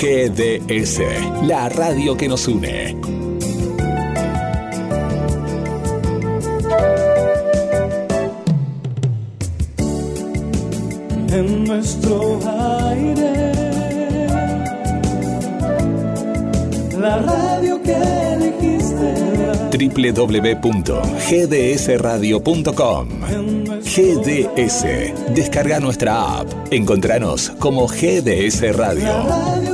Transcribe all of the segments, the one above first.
GDS, la radio que nos une. En nuestro aire, la radio que elegiste. www.gdsradio.com GDS. Descarga nuestra app. Encontranos como GDS Radio.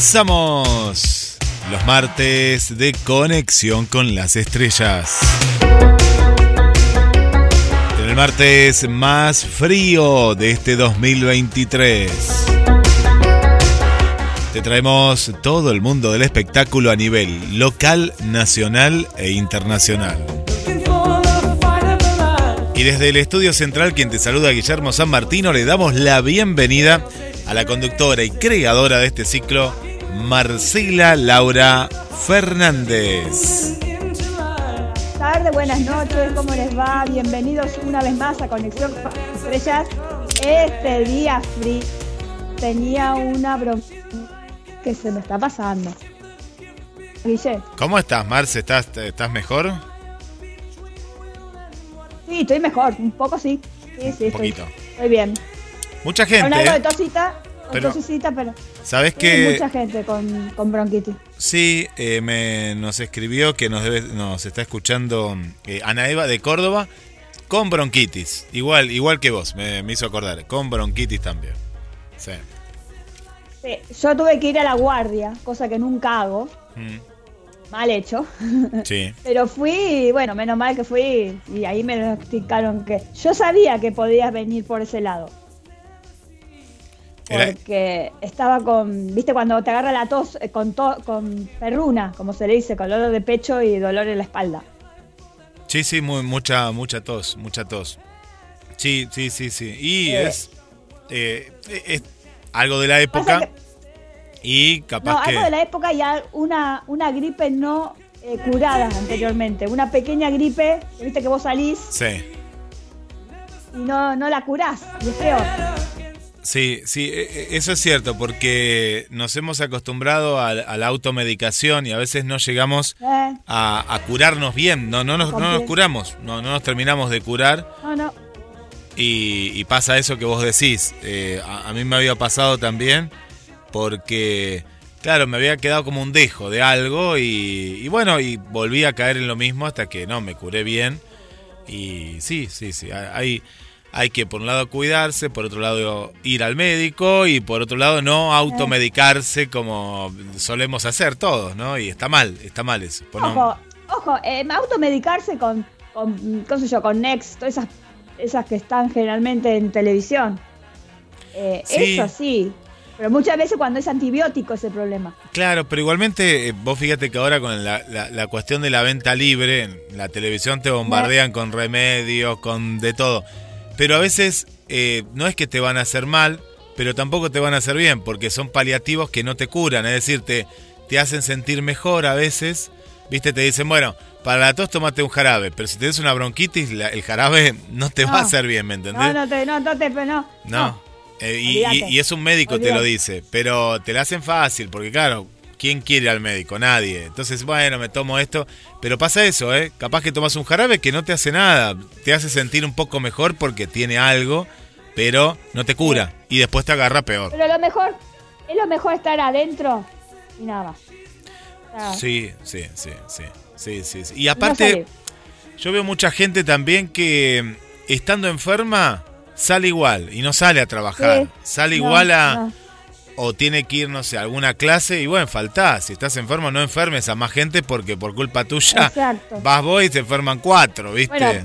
Comenzamos los martes de conexión con las estrellas. En el martes más frío de este 2023. Te traemos todo el mundo del espectáculo a nivel local, nacional e internacional. Y desde el estudio central, quien te saluda, Guillermo San Martino, le damos la bienvenida a la conductora y creadora de este ciclo, Marcela Laura Fernández. tardes, buenas noches, ¿cómo les va? Bienvenidos una vez más a Conexión con las Estrellas. Este día frío tenía una broma que se me está pasando. Guille, ¿Cómo estás, Marce? ¿Estás, estás mejor? sí, estoy mejor, un poco sí. Sí, sí, Un estoy, poquito. estoy bien. Mucha Con gente. algo de ¿eh? tosita, Pero- pero ¿Sabes que mucha gente con, con bronquitis. Sí, eh, me, nos escribió que nos, debe- nos está escuchando eh, Ana Eva de Córdoba con bronquitis. Igual, igual que vos, me, me hizo acordar. Con bronquitis también. Sí. Sí, yo tuve que ir a la guardia, cosa que nunca hago, Mm, mal hecho. sí. Pero fui, bueno, menos mal que fui y ahí me diagnosticaron que yo sabía que podías venir por ese lado. Era- Porque estaba con, viste, cuando te agarra la tos, eh, con, to- con perruna, como se le dice, con dolor de pecho y dolor en la espalda. Sí, sí, muy, mucha, mucha tos, mucha tos. Sí, sí, sí, sí. Y Eh. es, eh, es algo de la época que- y capaz no, que... algo de la época y una, una gripe no eh, curada anteriormente. Una pequeña gripe, viste que vos salís Sí, y no, no la curás, y es peor. Sí, sí, e- e- eso es cierto, porque nos hemos acostumbrado a, a la automedicación y a veces no llegamos Eh, a, a curarnos bien, no, no, nos, no nos Completo. curamos, no, no nos terminamos de curar no, no. y, y pasa eso que vos decís. Eh, a, a mí me había pasado también porque, claro, me había quedado como un dejo de algo y, y bueno, y volví a caer en lo mismo hasta que no, me curé bien. Y sí, sí, sí, hay, hay que por un lado cuidarse, por otro lado ir al médico y por otro lado no automedicarse como solemos hacer todos, ¿no? Y está mal, está mal eso. No- Ojo, ojo, eh, automedicarse con, con, qué sé yo, con Next, todas esas, esas que están generalmente en televisión. Eh, Sí. Eso sí, pero muchas veces cuando es antibiótico es el problema. Claro, pero igualmente eh, vos fíjate que ahora con la, la- la cuestión de la venta libre, en la televisión te bombardean con remedios, con de todo. Pero a veces eh, no es que te van a hacer mal, pero tampoco te van a hacer bien, porque son paliativos que no te curan, es decir, te, te hacen sentir mejor a veces. Viste, te dicen, bueno, para la tos tomate un jarabe, pero si tenés una bronquitis, la- el jarabe no te va a hacer bien, ¿me entendés? No, no te, no, no te, no. No. Eh, y, Olvídate. es un médico te lo Olvídate. dice, pero te la hacen fácil, porque claro, ¿quién quiere al médico? Nadie. Entonces, bueno, me tomo esto. Pero pasa eso, ¿eh? Capaz que tomas un jarabe que no te hace nada, te hace sentir un poco mejor porque tiene algo, pero no te cura. Y después te agarra peor. Pero lo mejor, es lo mejor estar adentro y nada más. Sí, sí, sí, sí. Sí, sí, sí. Y aparte, yo veo mucha gente también que estando enferma sale igual y no sale a trabajar. Sí. Sale No, igual a, no. O tiene que ir, no sé, a alguna clase y bueno, faltá. Si estás enfermo, no enfermes a más gente porque por culpa tuya Exacto. vas vos y se enferman cuatro, ¿viste?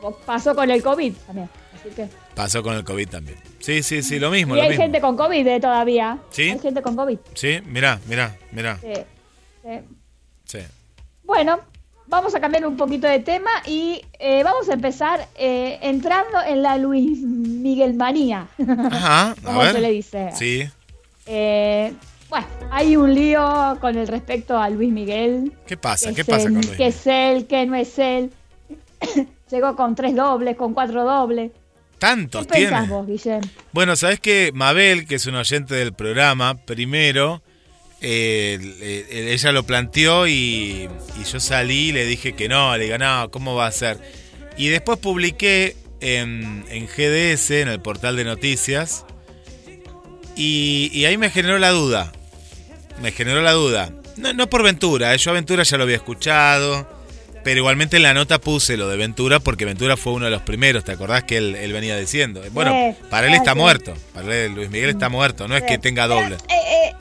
Bueno, pasó con el COVID también. Así que. Pasó con el COVID también. Sí, sí, sí, lo mismo, Y lo hay mismo. gente con COVID eh, todavía. ¿Sí? Hay gente con COVID. Sí, mirá, mirá, mirá. Sí, sí. Sí. Bueno, vamos a cambiar un poquito de tema y eh, vamos a empezar eh, entrando en la Luis Miguel Manía. Ajá, a ¿Cómo ver. se le dice? Sí, Eh, Bueno, hay un lío con el respecto a Luis Miguel. ¿Qué pasa? ¿Qué pasa con Luis? Que es él, que no es él. Llegó con tres dobles, con cuatro dobles. ¿Qué Tantos pensás tiene. vos? Bueno, sabes que Mabel, que es un oyente del programa, primero, eh, eh, ella lo planteó y, y yo salí y le dije que no, le digo, no, ¿cómo va a ser? Y después publiqué en, en GDS, en el portal de noticias, y, y ahí me generó la duda. Me generó la duda. No, no por Ventura, eh, yo a Ventura ya lo había escuchado, pero igualmente en la nota puse lo de Ventura porque Ventura fue uno de los primeros, ¿te acordás que él, él venía diciendo? Bueno, Sí, para él está sí. muerto, para él Luis Miguel está muerto, no es que tenga doble. Pero, eh, eh,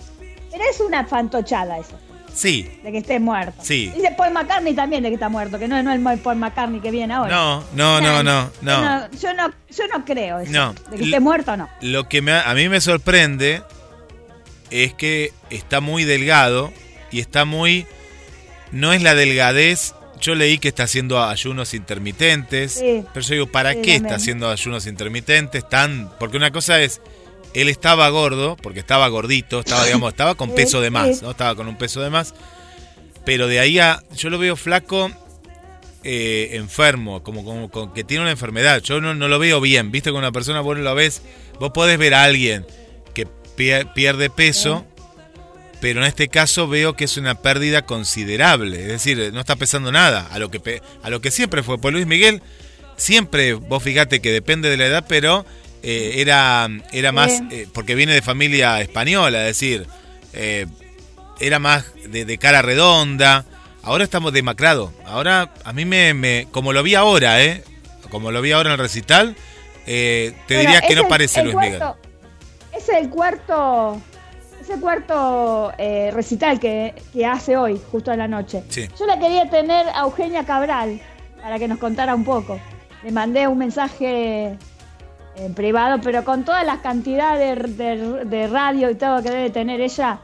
pero es una fantochada eso, Sí, de que esté muerto. Sí. Dice Paul McCartney también de que está muerto, que no, no es el Paul McCartney que viene ahora. no, no, no, no, Yo no. no, yo no, yo no creo eso. No. De que esté muerto, no. Lo que me, a mí me sorprende es que está muy delgado y está muy... No es la delgadez. Yo leí que está haciendo ayunos intermitentes. Sí. Pero yo digo, ¿para Sí, qué también. está haciendo ayunos intermitentes? Tan, porque una cosa es, él estaba gordo, porque estaba gordito, estaba, digamos, estaba con peso de más. ¿no? Estaba con un peso de más. Pero de ahí a. Yo lo veo flaco, eh, enfermo, como, que tiene una enfermedad. Yo no, no lo veo bien. Viste, con una persona vos lo ves. Vos podés ver a alguien que pier- pierde peso, pero en este caso veo que es una pérdida considerable. Es decir, no está pesando nada. A lo que, pe- a lo que siempre fue. Pues Luis Miguel, siempre, vos fíjate que depende de la edad, pero eh, era, era más. Eh, porque viene de familia española, es decir. eh, era más de, de cara redonda. Ahora estamos demacrado. Ahora, a mí me, me- Como lo vi ahora, ¿eh? Como lo vi ahora en el recital, te Bueno, diría que no el- parece el Luis Miguel. cuarto- Es el cuarto. Es el cuarto recital que, que hace hoy, justo a la noche. Sí. Yo la quería tener a Eugenia Cabral para que nos contara un poco. Le mandé un mensaje en privado, pero con todas las cantidades de, de- de radio y todo que debe tener ella,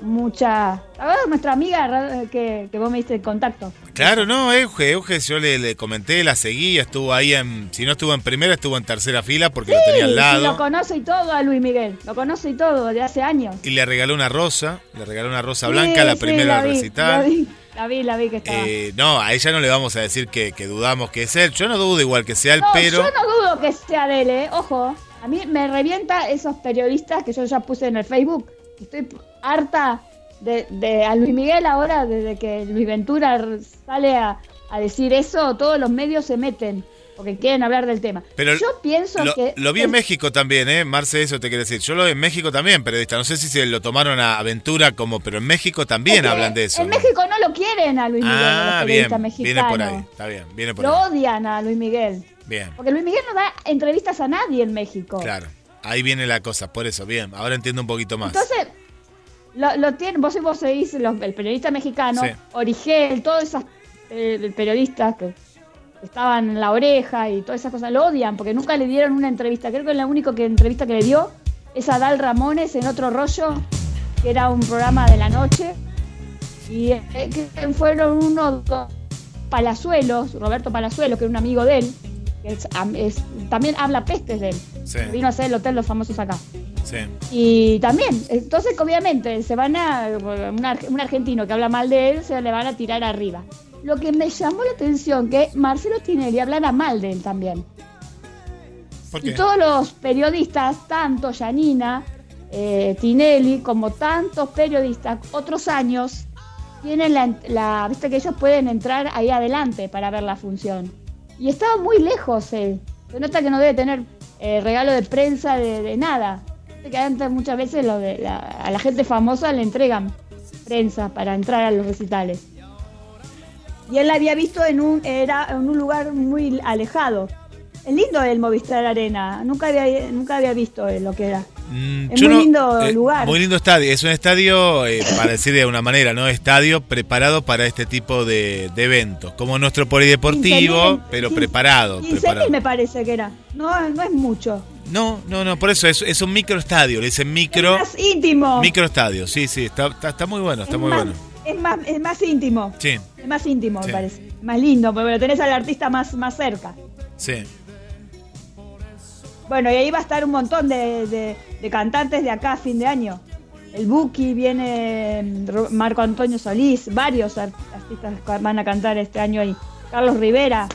mucha. ¿Te acuerdas de nuestra amiga que, que vos me diste el contacto? Claro, no, Euge, Euge, yo le, le comenté, la seguí, estuvo ahí en. Si no estuvo en primera, estuvo en tercera fila porque lo tenía al Sí, lado. lo conoce y todo a Luis Miguel. Lo conoce y todo de hace años. y le regaló una rosa, le regaló una rosa Sí, blanca, la sí, primera la vi, recital. La vi, la vi, la vi que estaba. Eh, no, a ella no le vamos a decir que, que dudamos que es él. Yo no dudo igual que sea él, No, pero. yo no dudo que sea de él, ¿eh? Ojo. A mí me revienta esos periodistas que yo ya puse en el Facebook. Estoy harta de, de a Luis Miguel ahora, desde que Luis Ventura sale a, a decir eso, todos los medios se meten porque quieren hablar del tema. Pero yo pienso lo, que... lo vi en México también, ¿eh? Marce, eso te quiero decir. Yo lo vi en México también, periodista. No sé si se lo tomaron a Aventura como, pero en México también es hablan de eso. En ¿no? México no lo quieren a Luis Miguel, Ah, bien, viene por ahí. Está bien, viene por Lo ahí. odian a Luis Miguel. Bien, Porque Luis Miguel no da entrevistas a nadie en México. claro. Ahí viene la cosa, por eso, bien. Ahora entiendo un poquito más. Entonces, lo, lo tienen, vos y vos seguís los- el periodista mexicano, Sí. Origel, todos esos eh, periodistas que estaban en la oreja y todas esas cosas, lo odian porque nunca le dieron una entrevista. Creo que la única que, entrevista que le dio es a Dal Ramones en otro rollo, que era un programa de la noche. Y eh, que fueron unos Palazuelos, Roberto Palazuelos, que era un amigo de él, que es- am- es- también habla pestes de él. Sí, Vino a hacer el Hotel Los Famosos acá. sí. Y también, entonces obviamente se van a, un argentino que habla mal de él, se le van a tirar arriba. Lo que me llamó la atención que Marcelo Tinelli hablara mal de él también. ¿Por Y todos los periodistas, tanto Yanina, eh, Tinelli, como tantos periodistas, otros años, tienen la, la- viste que ellos pueden entrar ahí adelante para ver la función. Y estaba muy lejos él. Se nota que no debe tener eh, regalo de prensa de, de nada. Viste que antes muchas veces lo de la- a la gente famosa le entregan prensa para entrar a los recitales. Y él la había visto en un, era en un lugar muy alejado. Es lindo el Movistar Arena. Nunca había, nunca había visto eh, lo que era. Mm, Es muy lindo lugar. Muy lindo estadio. Es un estadio, eh, para decir de una manera, ¿no? Estadio preparado para este tipo de, de eventos. Como nuestro polideportivo, 15.000, pero 15, preparado. 15.000 preparado. me parece que era. No, no es mucho. No, no, no, por eso es, es un microestadio. Le dicen micro. Es más íntimo. Microestadio, sí, sí. Está, está, está muy bueno, está es muy más, bueno. Es más, es más íntimo. Sí, Es más íntimo, Sí. me parece. Más lindo, porque lo tenés al artista más, más cerca. sí. Bueno, y ahí va a estar un montón de, de- de cantantes de acá a fin de año. el Buki, viene mm, Marco Antonio Solís, varios artistas van a cantar este año ahí. Carlos Rivera,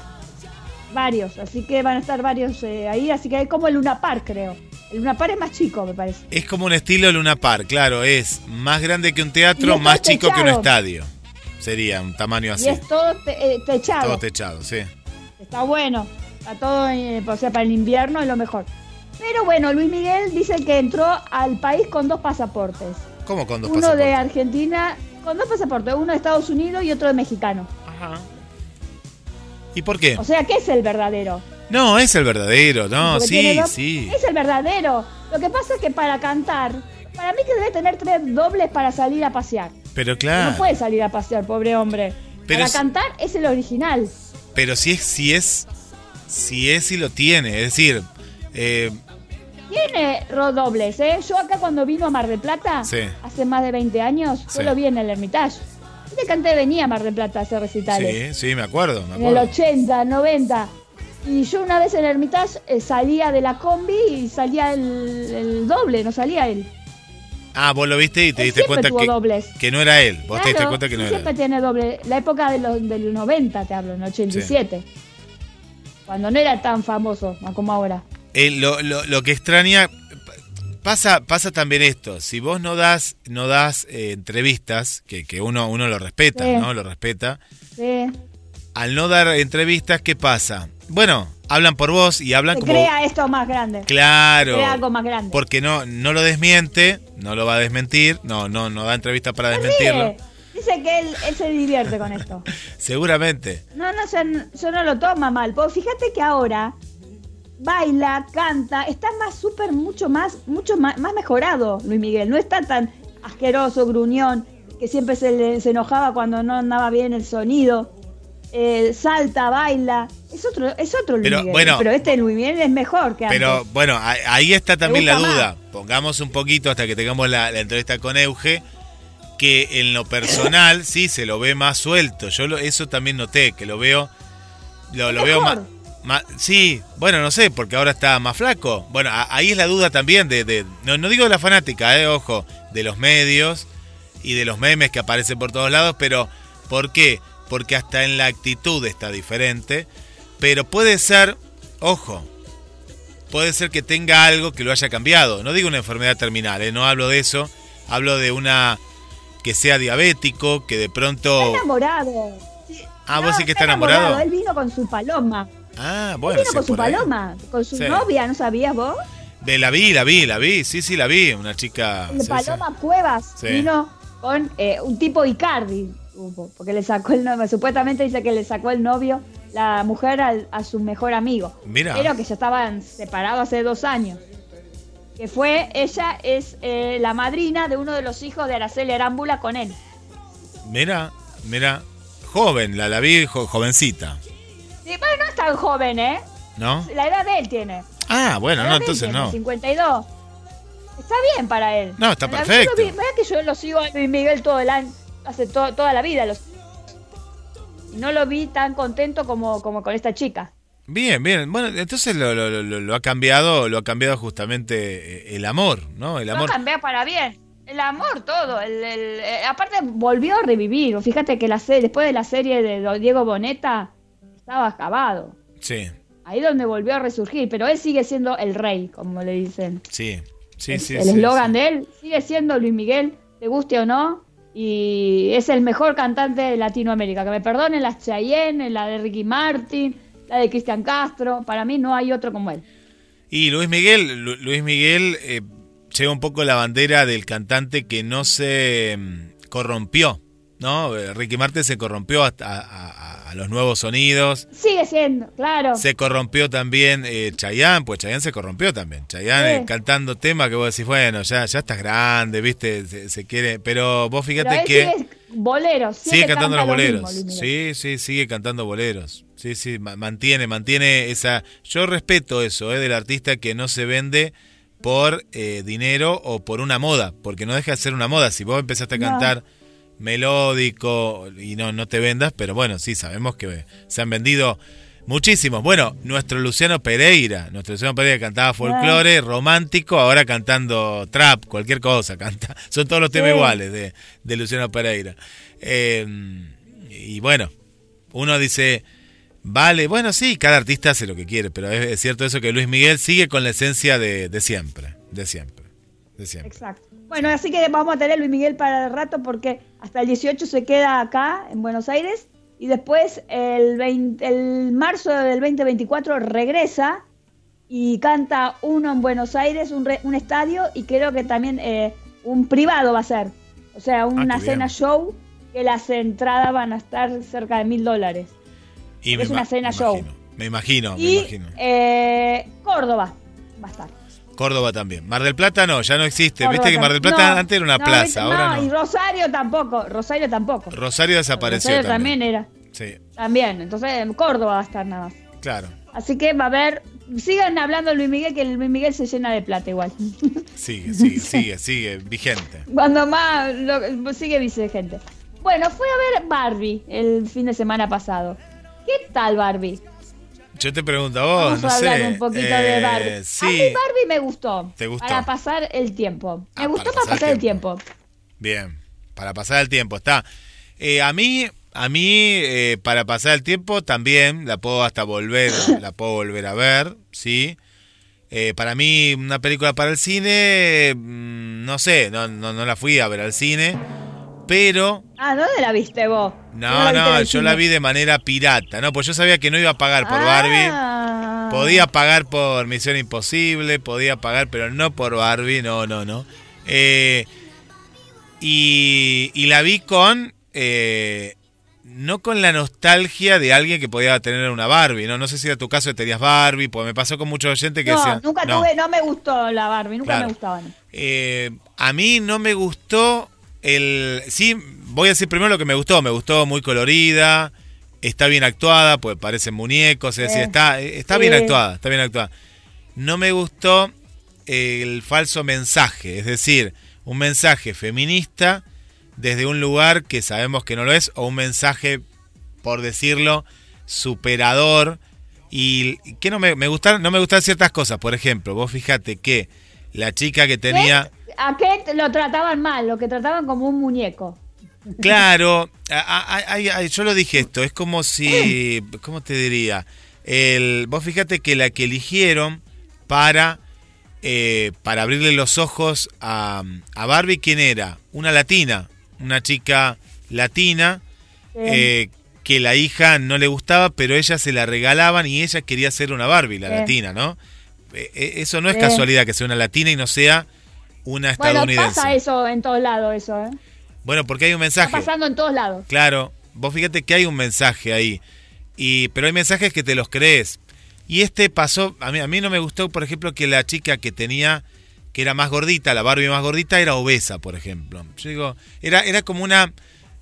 varios, así que van a estar varios eh, ahí, así que es como el Luna Park, creo. Luna Park es más chico, me parece. Es como un estilo Luna Park, claro, es más grande que un teatro, más chico que un estadio. Sería un tamaño así. Y es todo eh, techado. Todo techado, sí. Está bueno, está todo, o sea, para el invierno es lo mejor. Pero bueno, Luis Miguel dice que entró al país con dos pasaportes. ¿Cómo con dos uno pasaportes? Uno de Argentina, con dos pasaportes, uno de Estados Unidos y otro de mexicano. Ajá. ¿Y por qué? O sea, ¿qué es el verdadero? No, es el verdadero, no, sí, sí. Es el verdadero. Lo que pasa es que para cantar, para mí que debe tener tres dobles para salir a pasear. Pero claro. No puede salir a pasear, pobre hombre. para cantar es el original. Pero si es, si es, si es y lo tiene, es decir, eh, tiene dobles, ¿eh? Yo acá cuando vino a Mar del Plata, hace más de 20 años, yo lo vi en el Hermitage. Este canté venía a Mar del Plata a hacer recitales. Sí, sí, me acuerdo, me acuerdo. En el 80, 90. Y yo una vez en el Hermitage eh, salía de la combi y salía el, doble, no salía él. Ah, vos lo viste y te diste cuenta que, que no era él. Vos te diste cuenta que no era él. Siempre tiene doble. La época de los, del 90, te hablo, en el 87. Cuando no era tan famoso como ahora. Eh, lo, lo, que extraña pasa pasa también esto si vos no das no das eh, entrevistas que, que, uno uno lo respeta no lo respeta sí. al no dar entrevistas qué pasa bueno hablan por vos y hablan como crea esto más grande claro crea algo más grande porque no no lo desmiente no lo va a desmentir no no no da entrevista para desmentirlo Dice que él, él, se divierte con esto. Seguramente. No, no, yo no lo toma mal. Porque fíjate que ahora baila, canta, está más súper, mucho más, mucho más, más mejorado Luis Miguel. No está tan asqueroso, gruñón, que siempre se, le, se enojaba cuando no andaba bien el sonido. Eh, salta, baila. Es otro, es otro Luis pero, Miguel. pero este Luis Miguel es mejor que Pero bueno, ahí está también la duda. Pongamos un poquito hasta que tengamos la, entrevista con Euge. Que en lo personal sí se lo ve más suelto. Yo eso también noté, que lo veo. Lo, lo veo más sí, bueno, no sé, porque ahora está más flaco. Bueno, ahí es la duda también de, no, no, digo de la fanática, eh, ojo, de los medios y de los memes que aparecen por todos lados, pero ¿por qué? Porque hasta en la actitud está diferente, pero puede ser, ojo, puede ser que tenga algo que lo haya cambiado. No digo una enfermedad terminal, eh, no hablo de eso, hablo de una que sea diabético, que de pronto... Está enamorado. Ah, vos sí que está enamorado. Él vino con su paloma. Ah, bueno. vino con su paloma, con su novia, ¿no sabías vos? De la vi, la vi, la vi, sí, sí, la vi, una chica. El Paloma Cuevas vino con eh, un tipo Icardi, porque le sacó el novio, supuestamente dice que le sacó el novio, la mujer a su mejor amigo. Mira. Pero que ya estaban separados hace dos años. Que fue, ella es eh, la madrina de uno de los hijos de Araceli Arámbula con él. Mira, mira, joven, la, la vi jovencita. Sí, pero no es tan joven, ¿eh? ¿No? La edad de él tiene. Ah, bueno, no, entonces no. 52. Está bien para él. No, está perfecto. Verdad que yo lo sigo a Luis Miguel todo el año, hace toda la vida. Los... No lo vi tan contento como, como con esta chica. Bien, bien. Bueno, entonces lo, lo, lo, ha cambiado, lo ha cambiado justamente eh, el amor, ¿no? El amor. Lo ha cambiado para bien. El amor, todo. El, eh, aparte volvió a revivir. Fíjate que la después de la serie de Diego Boneta, estaba acabado. Sí. Ahí donde volvió a resurgir, pero él sigue siendo el rey, como le dicen. Sí, sí, sí. El eslogan de él sigue siendo Luis Miguel, te guste o no, y es el mejor cantante de Latinoamérica. Que me perdonen las Cheyenne, la de Ricky Martin, la de Cristian Castro, para mí no hay otro como él. Y Luis Miguel, Luis Miguel eh, lleva un poco la bandera del cantante que no se mm, corrompió, ¿no? Eh, Ricky Martin se corrompió hasta, los nuevos sonidos. Sigue siendo, claro. Se corrompió también eh, Chayanne, pues Chayanne se corrompió también. Chayanne eh, cantando temas que vos decís, bueno, ya, ya estás grande, viste, se, quiere. Pero vos fíjate que. Sigue boleros, sigue cantando los boleros. sí, sí, sigue cantando boleros. Sí, sí, mantiene, mantiene esa. Yo respeto eso, eh, del artista que no se vende por eh, dinero o por una moda, porque no deja de ser una moda. Si vos empezaste a cantar melódico y no, no te vendas, pero bueno, sí, sabemos que se han vendido Muchísimos. Bueno, nuestro Luciano Pereira, nuestro Luciano Pereira cantaba folclore, romántico, ahora cantando trap, cualquier cosa, canta. Son todos los temas Sí. iguales de, de Luciano Pereira. Eh, y bueno, uno dice, vale, bueno, sí, cada artista hace lo que quiere, pero es, es cierto eso que Luis Miguel sigue con la esencia de, de siempre, de siempre, de siempre. Exacto. Bueno, así que vamos a tener Luis Miguel para el rato porque hasta el 18 se queda acá en Buenos Aires y después el, 20 el marzo del 2024 regresa y canta uno en Buenos Aires, un, re- un estadio y creo que también eh, un privado va a ser. O sea, una Ah, bien. cena show que las entradas van a estar cerca de mil dólares. Es una cena me show. imagino, Me imagino, me Y imagino. eh, Córdoba va a estar. Córdoba también. Mar del Plata no, ya no existe. Córdoba Viste que Mar del Plata. No, antes era una no, plaza, viste, ahora Y no. Rosario tampoco, Rosario tampoco. Rosario desapareció Rosario también. también era. Sí, También, entonces en Córdoba va a estar nada más. claro. Así que va a haber, sigan hablando de Luis Miguel, que el Luis Miguel se llena de plata igual. Sigue, sigue, sigue, sigue, vigente. Cuando más lo- sigue vigente. Bueno, fui a ver Barbie el fin de semana pasado. ¿Qué tal Barbie? Yo te pregunto a vos, Vamos no a hablar sé. un poquito eh, de Barbie. A mí Sí, Barbie me gustó. ¿Te gustó? Para pasar el tiempo. Me Ah, gustó para pasar pasar el el tiempo. bien. Para pasar el tiempo, está. Eh, a mí, a mí, eh, para pasar el tiempo también la puedo hasta volver, la puedo volver a ver, sí. Eh, para mí, una película para el cine, mm, no sé, no, no, no la fui a ver al cine, pero Ah, ¿dónde la viste vos? No, no, yo la vi de manera pirata, ¿no? Pues yo sabía que no iba a pagar por Barbie. Ah. Podía pagar por Misión Imposible, podía pagar, pero no por Barbie, no, no, no. Eh, y, y la vi con... eh, no con la nostalgia de alguien que podía tener una Barbie, ¿no? No sé si era tu caso que tenías Barbie, porque me pasó con muchos oyentes que No, decían... nunca no. tuve, no me gustó la Barbie, nunca Claro. me gustaban. Eh, a mí no me gustó el... Sí, voy a decir primero lo que me gustó. Me gustó muy colorida, está bien actuada, pues parecen muñecos, es decir, Eh, está, está sí. bien actuada, está bien actuada. No me gustó el falso mensaje, es decir, un mensaje feminista desde un lugar que sabemos que no lo es, o un mensaje, por decirlo, superador. Y que no me, me gustaron, no me gustaron ciertas cosas. Por ejemplo, vos fíjate que la chica que tenía. A Kate lo trataban mal, lo que trataban como un muñeco. Claro, a- a- a- a- yo lo dije esto, es como si, ¿cómo te diría? El, vos fíjate que la que eligieron para, eh, para abrirle los ojos a, a Barbie, ¿quién era? Una latina, una chica latina, eh, que la hija no le gustaba, pero ella se la regalaban y ella quería ser una Barbie, la latina, ¿no? Eh, eh, eso no es casualidad que sea una latina y no sea una Bueno, estadounidense. pasa eso en todos lados, eso, ¿eh? Bueno, porque hay un Está mensaje. pasando en todos lados. Claro, vos fíjate que hay un mensaje ahí. Y, pero hay mensajes que te los crees. Y este pasó, a mí, a mí no me gustó, por ejemplo, que la chica que tenía, que era más gordita, la Barbie más gordita, era obesa, por ejemplo. Yo digo, era, era como una,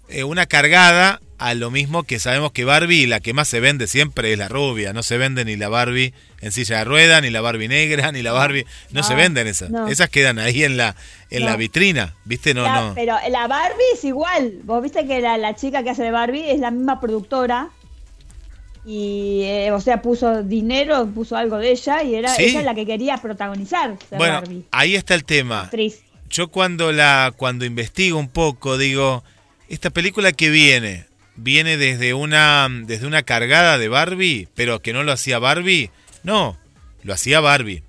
eh, una cargada a lo mismo que sabemos que Barbie, la que más se vende siempre es la rubia. No se vende ni la Barbie en silla de rueda, ni la Barbie negra, ni la Barbie... No, No, se venden esas. no. Esas quedan ahí en la, en la vitrina, ¿viste? No, La- no. Pero la Barbie es igual. Vos viste que la, la chica que hace de Barbie es la misma productora. Y, eh, o sea, puso dinero, puso algo de ella y era Sí. ella la que quería protagonizar Bueno, Barbie. ahí está el tema. Actriz. yo cuando la cuando investigo un poco digo esta película que viene viene desde una desde una cargada de Barbie pero que no lo hacía Barbie no lo hacía Barbie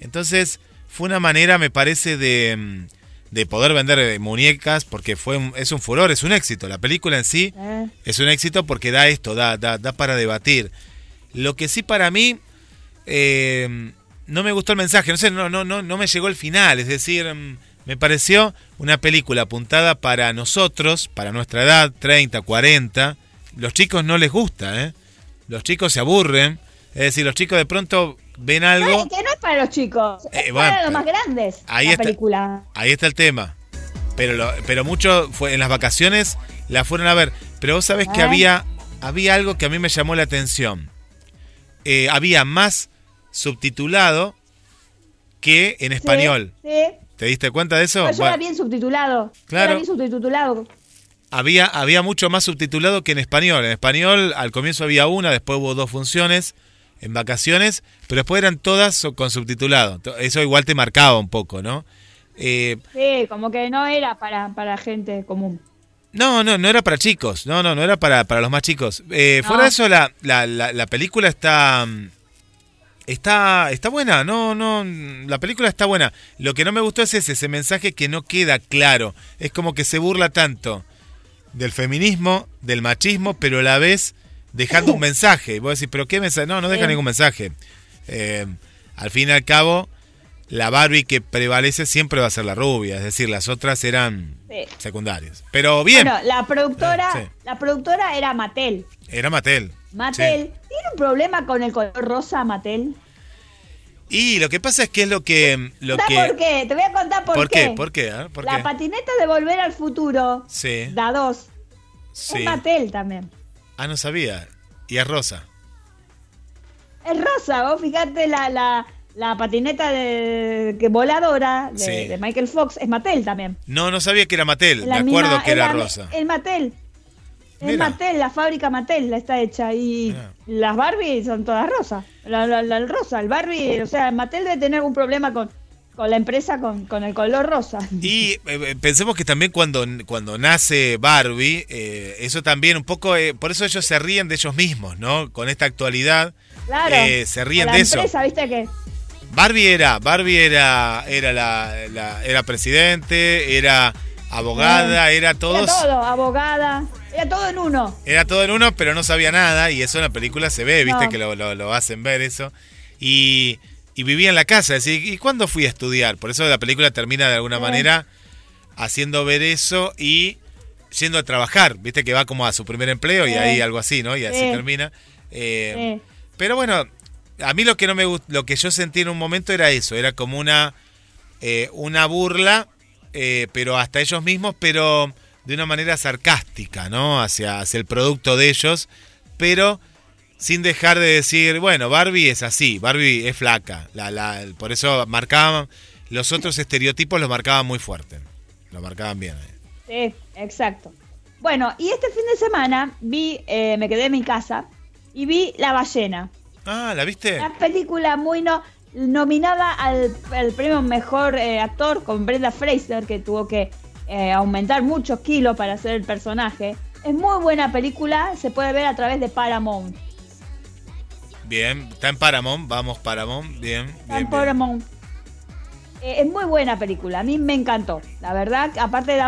entonces fue una manera me parece de de poder vender muñecas porque fue un- es un furor es un éxito la película en sí ¿eh? es un éxito porque da esto, da, da, da para debatir. Lo que sí para mí eh, no me gustó el mensaje, no sé, no, no, no, no me llegó el final, es decir, mm, me pareció una película apuntada para nosotros, para nuestra edad, 30, 40. Los chicos no les gusta, ¿eh? Los chicos se aburren, es decir, los chicos de pronto ven No, algo, es que no es para los chicos, es Eh, bueno, para los más grandes. ahí la está. película. ahí está el tema. Pero, lo- pero mucho fue en las vacaciones la fueron a ver. Pero vos sabés que había, había algo que a mí me llamó la atención. Eh, había más subtitulado que en español. Sí, sí. ¿Te diste cuenta de eso? Pero yo Bueno, la vi en subtitulado. Claro. la vi en subtitulado. había, había mucho más subtitulado que en español. En español al comienzo había una, después hubo dos funciones en vacaciones, pero después eran todas con subtitulado. Eso igual te marcaba un poco, ¿no? Eh, sí, como que no era para, para gente común. No, no, no era para chicos. No, no, no era para, para los más chicos. Eh, Fuera de eso, la, la, la, película está. Está, está buena, no, no, la película está buena. Lo que no me gustó es ese, ese mensaje que no queda claro. Es como que se burla tanto del feminismo, del machismo, pero a la vez dejando un mensaje. Y vos decís, ¿pero qué mensaje? No, no deja ningún mensaje. Eh, al fin y al cabo, la Barbie que prevalece siempre va a ser la rubia, es decir, las otras eran secundarias. Pero bien. Bueno, la productora, la productora era Mattel. Era Mattel. Mattel, ¿tiene un problema con el color rosa Mattel? Y lo que pasa es que es lo que... Lo que... por qué? Te voy a contar por, ¿Por qué. ¿Por qué? ¿Por la patineta de Volver al Futuro, sí. da dos, sí. es Mattel también. Ah, no sabía. Y es rosa. Es rosa, vos fíjate la, la, la patineta de, que voladora de, Michael Fox es Mattel también. No, no sabía que era Mattel. Me acuerdo que era rosa. El Mattel. Es Mattel, la fábrica Mattel la está hecha y las Barbie son todas rosas. La, la, rosa, el Barbie, o sea, Mattel debe tener algún problema con, con la empresa con, con, el color rosa. Y eh, eh, pensemos que también cuando, cuando nace Barbie, eh, eso también un poco, por eso ellos se ríen de ellos mismos, ¿no? Con esta actualidad, claro, se ríen de eso. ¿viste que Barbie era, Barbie era, era la, era presidente, era abogada, era todos. Era todo, abogada, era todo en uno. Era todo en uno, pero no sabía nada y eso en la película se ve, viste que lo, lo, hacen ver eso. Y, y, vivía en la casa, decir, ¿y cuándo fui a estudiar? Por eso la película termina de alguna manera haciendo ver eso y yendo a trabajar, viste que va como a su primer empleo y ahí algo así, ¿no? Y así termina. Eh, pero bueno, a mí lo que no me lo que yo sentí en un momento era eso, era como una eh, una burla, eh, pero hasta ellos mismos, pero de una manera sarcástica, ¿no? Hacia, hacia el producto de ellos, pero sin dejar de decir, bueno, Barbie es así, Barbie es flaca, la, la, por eso marcaban los otros estereotipos los marcaban muy fuerte, lo marcaban bien. Sí, exacto. Bueno, y este fin de semana vi, eh, me quedé en mi casa y vi La ballena. Ah, ¿la viste? Una película muy no, nominada al, premio Mejor eh, Actor con Brenda Fraser, que tuvo que eh, aumentar muchos kilos para hacer el personaje. Es muy buena película, se puede ver a través de Paramount. Bien, está en Paramount, vamos Paramount, bien. Está en Paramount. Eh, es muy buena película, a mí me encantó. La verdad, aparte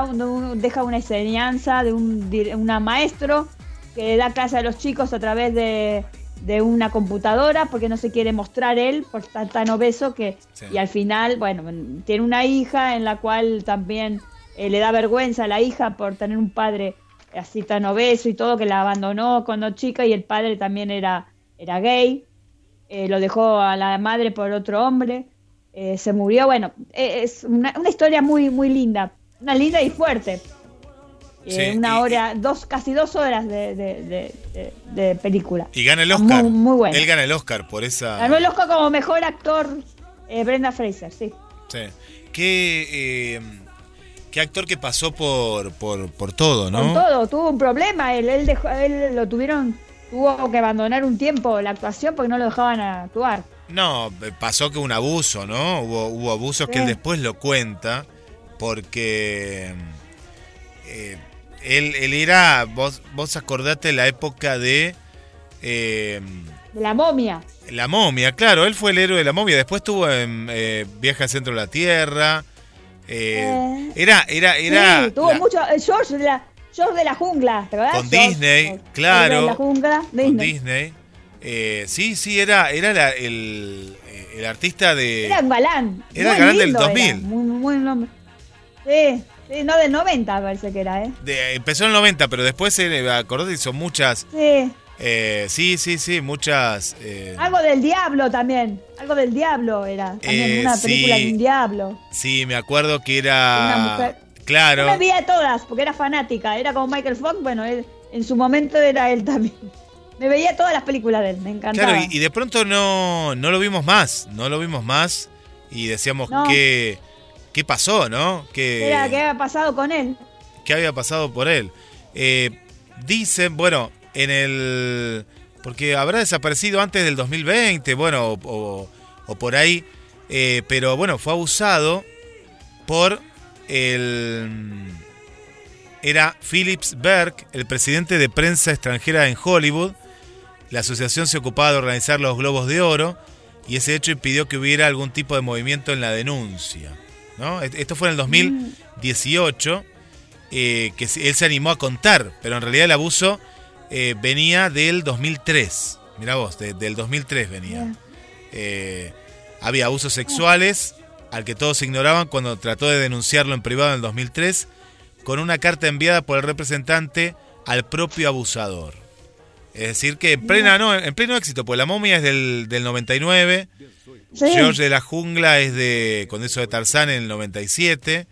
deja una enseñanza de un una maestro que da clase a los chicos a través de, de una computadora porque no se quiere mostrar él por estar tan obeso que y al final bueno tiene una hija en la cual también eh, le da vergüenza a la hija por tener un padre así tan obeso y todo que la abandonó cuando chica y el padre también era era gay eh, lo dejó a la madre por otro hombre eh, se murió bueno es una, una historia muy muy linda una linda y fuerte una hora, dos, casi dos horas de, película. Y gana el Oscar. Muy, bueno. Él gana el Oscar por esa. Ganó el Oscar como mejor actor Brenda Fraser, sí. Sí. ¿Qué, eh, qué actor que pasó por, por, por todo, ¿no? Por todo, tuvo un problema. Él, él, dejó, él lo tuvieron, tuvo que abandonar un tiempo la actuación porque no lo dejaban actuar. No, pasó que un abuso, ¿no? Hubo, hubo abusos que él después lo cuenta porque. Eh, él, él era, vos, vos acordate la época de... Eh, la momia. La momia, claro, él fue el héroe de la momia. Después tuvo en eh, Viaje al Centro de la Tierra. Eh, eh. era, era, era. Sí, tuvo mucho. George de, la, George de la jungla, ¿te acuerdas? Con Disney, claro. De la jungla, Disney. Con Disney. sí, sí, era, era el, el, artista de. Era un galán. Era el galán del 2000. muy, muy buen nombre. Sí. Sí, no, del 90 parece que era, ¿eh? empezó en el 90, pero después, eh, acordó hizo muchas... Sí. Eh, sí, sí, sí, muchas... Eh, Algo del diablo también. Algo del diablo era. También una película de un diablo. Sí, me acuerdo que era... Una mujer. Claro. Yo me veía todas, porque era fanática. Era como Michael Fox, bueno, él, en su momento era él también. Me veía todas las películas de él, me encantaba. Claro, y, de pronto no, no lo vimos más, no lo vimos más y decíamos que ¿Qué pasó, no? ¿Qué, ¿Qué había pasado con él? qué había pasado por él. Eh, dicen, bueno, en el... Porque habrá desaparecido antes del 2020, bueno, o, o por ahí, eh, pero bueno, fue abusado por el... Era Philips Berg, el presidente de prensa extranjera en Hollywood. La asociación se ocupaba de organizar los Globos de Oro y ese hecho impidió que hubiera algún tipo de movimiento en la denuncia. ¿no? Esto fue en el 2018, eh, que él se animó a contar, pero en realidad el abuso eh, venía del 2003. Mira vos, del 2003 venía. Eh, había abusos sexuales al que todos ignoraban cuando trató de denunciarlo en privado en el 2003 con una carta enviada por el representante al propio abusador. Es decir, que en, plena, no, en pleno éxito, pues la momia es del, del 99, George de la Jungla es de con eso de Tarzán en el 97.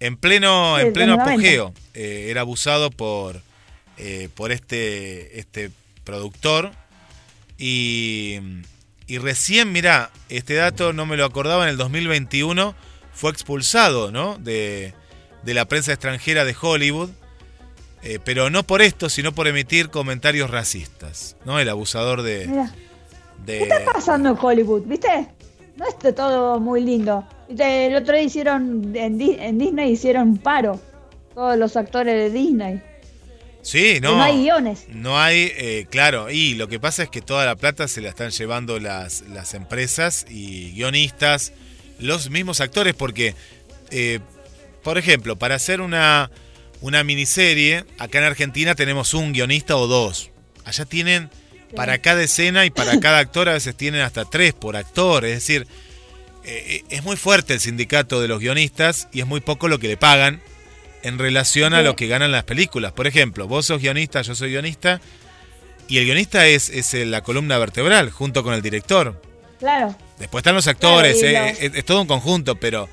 En pleno, en pleno apogeo, eh, era abusado por, eh, por este, este productor. Y, y recién, mirá, este dato no me lo acordaba, en el 2021 fue expulsado ¿no? de, de la prensa extranjera de Hollywood, eh, pero no por esto, sino por emitir comentarios racistas, ¿no? El abusador de... ¿Qué está pasando en Hollywood? ¿Viste? No es todo muy lindo. El otro día hicieron, en, Disney hicieron paro, todos los actores de Disney. Sí, no. no hay guiones. No hay, eh, claro, y lo que pasa es que toda la plata se la están llevando las, las empresas y guionistas, los mismos actores, porque eh, por ejemplo, para hacer una, una miniserie, acá en Argentina tenemos un guionista o dos. Allá tienen para cada escena y para cada actor a veces tienen hasta tres por actor. Es decir, eh, es muy fuerte el sindicato de los guionistas y es muy poco lo que le pagan en relación a lo que ganan las películas. Por ejemplo, vos sos guionista, yo soy guionista, y el guionista es, es la columna vertebral junto con el director. Claro. Después están los actores, eh, es, todo un conjunto, pero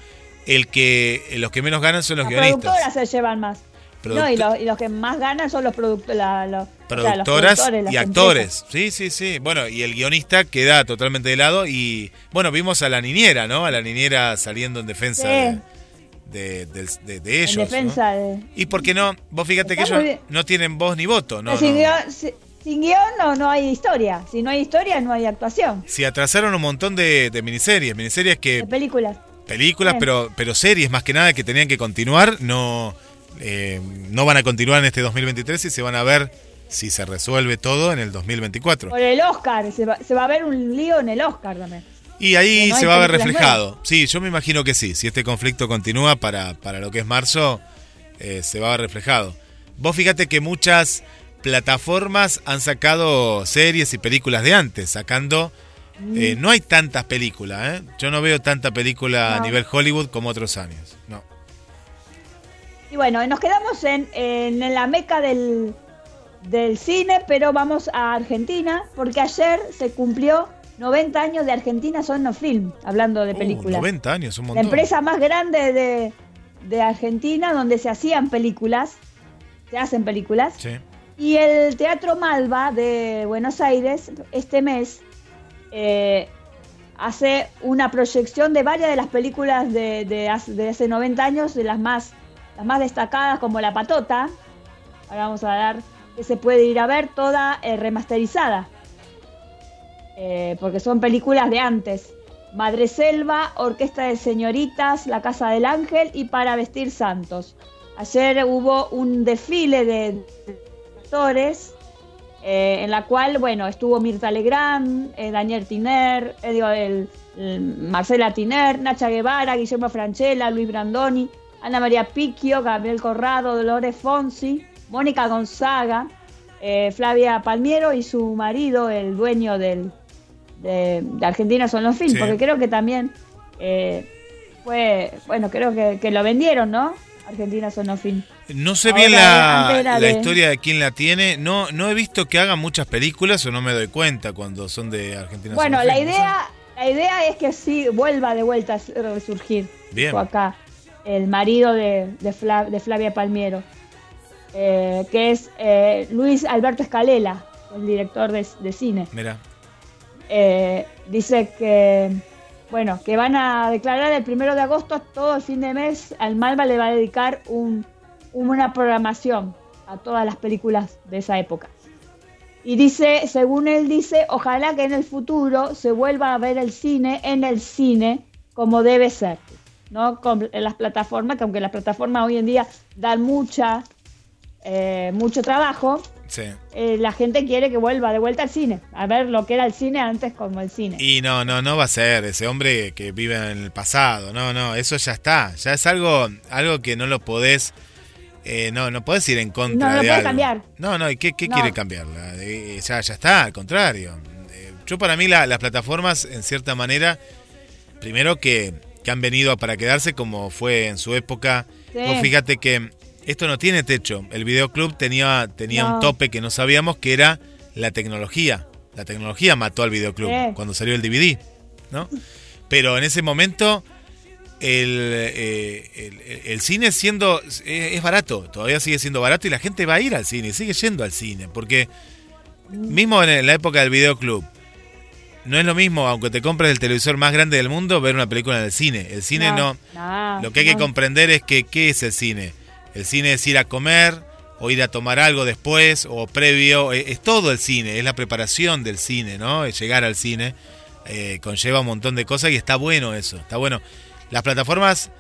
el que los que menos ganan son los, guionistas. Las productoras se llevan más. no, y los, que más ganan son los, productores productoras y actores. Sí, sí, sí. Bueno, y el guionista queda totalmente de lado y bueno, vimos a la niñera, ¿no? A la niñera saliendo en defensa de, ellos. En defensa de... Y por qué no, vos fíjate que ellos no tienen voz ni voto, ¿no? Sin, Guión, no, no hay historia. Si no hay historia, no hay actuación. Si atrasaron un montón de, miniseries, miniseries que... De películas películas, pero, pero series más que nada que tenían que continuar, no, eh, no van a continuar en este 2023 y se van a ver si se resuelve todo en el 2024. Por el Oscar, se va, a ver un lío en el Oscar también. Y ahí se va a ver reflejado. Sí, yo me imagino que sí. Si este conflicto continúa para, para lo que es marzo, eh, se va a ver reflejado. Vos fíjate que muchas plataformas han sacado series y películas de antes, sacando eh, no hay tantas películas, ¿eh? Yo no veo tanta película a nivel Hollywood como otros años, no. Y bueno, nos quedamos en, en la meca del, del cine, pero vamos a Argentina, porque ayer se cumplió 90 años de Argentina Son Film, hablando de uh, películas. 90 años, un montón. La empresa más grande de, de, Argentina, donde se hacían películas, se hacen películas. Sí. Y el Teatro Malva de Buenos Aires, este mes, eh, hace una proyección de varias de las películas de, hace, 90 años, de las más, las más destacadas como La Patota. Ahora vamos a dar que se puede ir a ver toda eh, remasterizada. Eh, porque son películas de antes. Madre Selva, Orquesta de Señoritas, La Casa del Ángel y Para Vestir Santos. Ayer hubo un desfile de actores eh, en la cual, bueno, estuvo Mirta Legrand, eh, Daniel Tiner, digo, el, Marcela Tiner, Nacha Guevara, Guillermo Franchella, Luis Brandoni, Ana María Picchio, Gabriel Corrado, Dolores Fonsi, Mónica Gonzaga, Flavia Palmiero y su marido, el dueño del, de, Argentina Son los Films, porque creo que también fue, bueno, creo que, que lo vendieron, ¿no? Argentina Sonofilm. No sé bien la, historia de quién la tiene. No, no he visto que hagan muchas películas o no me doy cuenta cuando son de Argentina Bueno, la idea, la idea es que sí vuelva de vuelta a resurgir. Bien. Acá, el marido de, de, Flavia Palmiero, eh, que es eh, Luis Alberto Escalela, el director de, cine. Mira. Eh, dice que bueno, que van a declarar el primero de agosto todo el fin de mes. Al Malva le va a dedicar un, una programación a todas las películas de esa época. Y dice, según él dice, ojalá que en el futuro se vuelva a ver el cine en el cine como debe ser, ¿no? Con las plataformas, que aunque las plataformas hoy en día dan mucha, eh, mucho trabajo, Sí. eh, la gente quiere que vuelva de vuelta al cine, a ver lo que era el cine antes como el cine. Y no, no, no va a ser ese hombre que vive en el pasado. No, no, eso ya está. Ya es algo, algo que no lo podés. eh, no, no podés ir en contra No, no de algo. cambiar. No, no, ¿y qué, qué No. quiere cambiarla? Eh, ya, ya está, al contrario. Eh, yo para mí la- las plataformas, en cierta manera, primero que, que han venido para quedarse como fue en su época. Sí. Vos fíjate que esto no tiene techo. El videoclub tenía, tenía No. un tope que no sabíamos que era la tecnología. La tecnología mató al videoclub Sí. cuando salió el DVD, ¿no? Pero en ese momento el, eh, el- cine siendo es, es barato, todavía sigue siendo barato y la gente va a ir al cine, sigue yendo al cine, porque mismo en la época del videoclub, no es lo mismo, aunque te compres el televisor más grande del mundo, ver una película en el cine. El cine no, no, lo que hay que comprender es que qué es el cine. El cine es ir a comer o ir a tomar algo después o previo. Es, es todo el cine, es la preparación del cine, ¿no? Es llegar al cine. eh, conlleva un montón de cosas y está bueno eso, está bueno. Las plataformas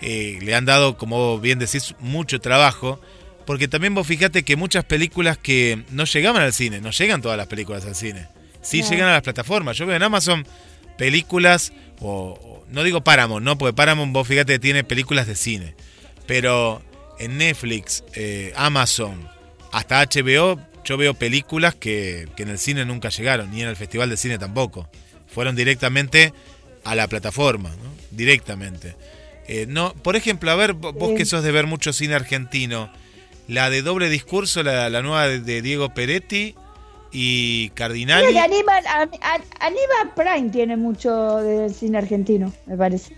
eh, le han dado, como bien decís, mucho trabajo. Porque también vos fijate que muchas películas que no llegaban al cine, no llegan todas las películas al cine. Sí llegan a las plataformas. Yo veo en Amazon películas, o, o- no digo Paramount, ¿no? Porque Paramount, vos fíjate, que tiene películas de cine. Pero en Netflix, eh, Amazon, hasta HBO, yo veo películas que, que en el cine nunca llegaron, ni en el Festival de Cine tampoco. Fueron directamente a la plataforma, ¿no? Directamente. Eh, no, por ejemplo, a ver, vo- vos Sí. que sos de ver mucho cine argentino, la de doble discurso, la, la nueva de, Diego Peretti y Creo Cardinali. que Aníbal, An- An- Aníbal Prime tiene mucho del cine argentino, me parece.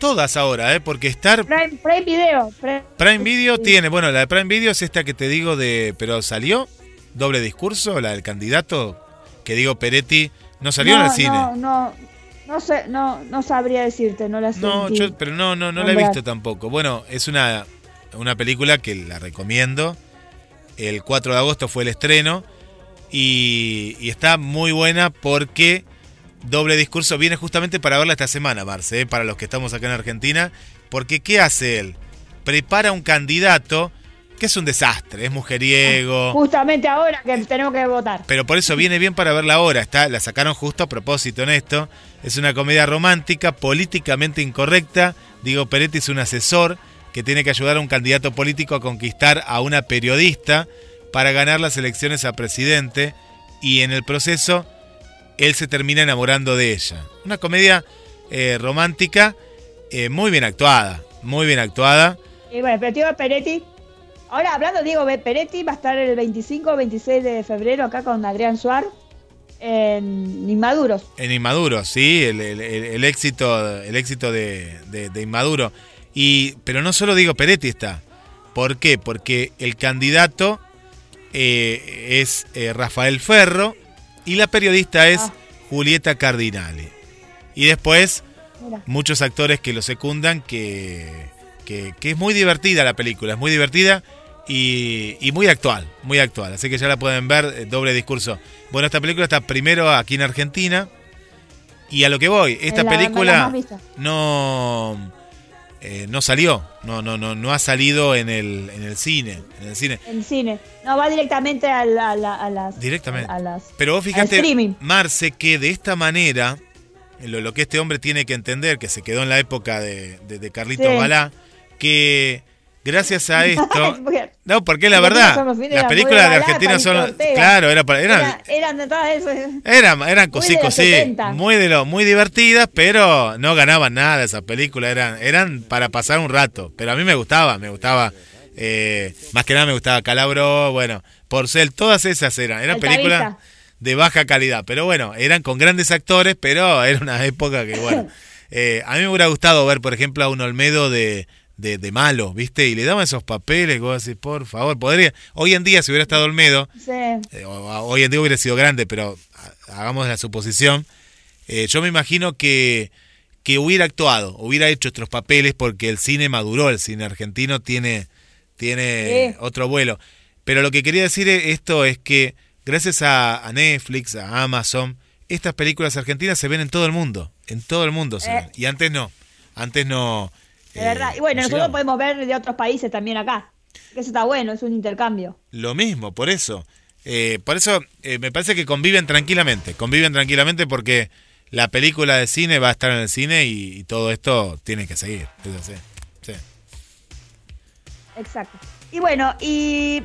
Todas ahora, ¿eh? Porque Star Prime, Prime Video. Prime, Prime Video sí. tiene, bueno, la de Prime Video es esta que te digo de, pero salió doble discurso, la del candidato que digo Peretti, no salió en no, el cine. No, no, no sé, no, no sabría decirte, no la No, sentí. yo, pero no, no, no la he visto tampoco. Bueno, es una, una película que la recomiendo. El 4 de agosto fue el estreno y, y está muy buena porque doble discurso viene justamente para verla esta semana, Marce, ¿eh? para los que estamos acá en Argentina. Porque ¿qué hace él? Prepara un candidato que es un desastre, es mujeriego. Justamente ahora que tenemos que votar. Pero por eso viene bien para verla ahora. Está, la sacaron justo a propósito en esto. Es una comedia romántica, políticamente incorrecta. Diego Peretti es un asesor que tiene que ayudar a un candidato político a conquistar a una periodista para ganar las elecciones a presidente. Y en el proceso, él se termina enamorando de ella. Una comedia eh, romántica eh, muy bien actuada. Muy bien actuada. Y bueno, pero Diego Peretti. Ahora hablando, Diego Peretti va a estar el 25 o 26 de febrero acá con Adrián Suar en Inmaduros. En Inmaduro, sí, el, el- éxito, el éxito de, de- de Inmaduro. Y, pero no solo digo Peretti está. ¿Por qué? Porque el candidato eh, es eh, Rafael Ferro y la periodista es Ah. Julieta Cardinali. Y después Mira. muchos actores que lo secundan, que, que, que es muy divertida la película, es muy divertida y, y muy actual, muy actual. Así que ya la pueden ver, eh, doble discurso. Bueno, esta película está primero aquí en Argentina y a lo que voy, esta la- la película no, eh, no salió, no, no, no, no ha salido en el, en el cine, en el cine. En cine. No, va directamente a, la- a la- a las. Directamente. A las Pero vos fíjate. Marce, que de esta manera, lo, lo que este hombre tiene que entender, que se quedó en la época de, de, de Carlitos Sí. Balá, que gracias a esto... No, porque la Argentina verdad, las la películas de Argentina son... Claro, era para, eran, era- eran de todas esas. eran, eran cosí, cosí, 70. muy, de lo, muy divertidas, pero no ganaban nada esas películas, eran, eran para pasar un rato. Pero a mí me gustaba, me gustaba... eh, más que nada me gustaba Calabro, bueno, Porcel, todas esas eran, eran películas de baja calidad. Pero bueno, eran con grandes actores, pero era una época que, bueno. eh, a mí me hubiera gustado ver, por ejemplo, a un Olmedo de, de, de malo, ¿viste? Y le daban esos papeles, vos decís, por favor, podría. Hoy en día, si hubiera estado Olmedo, Sí. eh, hoy en día hubiera sido grande, pero ha- hagamos la suposición. eh, yo me imagino que, que hubiera actuado, hubiera hecho otros papeles, porque el cine maduró, el cine argentino tiene, tiene Sí. otro vuelo. Pero lo que quería decir e- esto es que gracias a, a Netflix, a Amazon, estas películas argentinas se ven en todo el mundo. En todo el mundo se Eh. ven. Y antes no. Antes no. De eh, verdad. Y bueno, no nosotros podemos ver de otros países también acá. Eso está bueno, es un intercambio. Lo mismo, por eso. Eh, por eso eh, me parece que conviven tranquilamente. Conviven tranquilamente porque la película de cine va a estar en el cine y, y todo esto tiene que seguir. Así. Sí. Exacto. Y bueno, y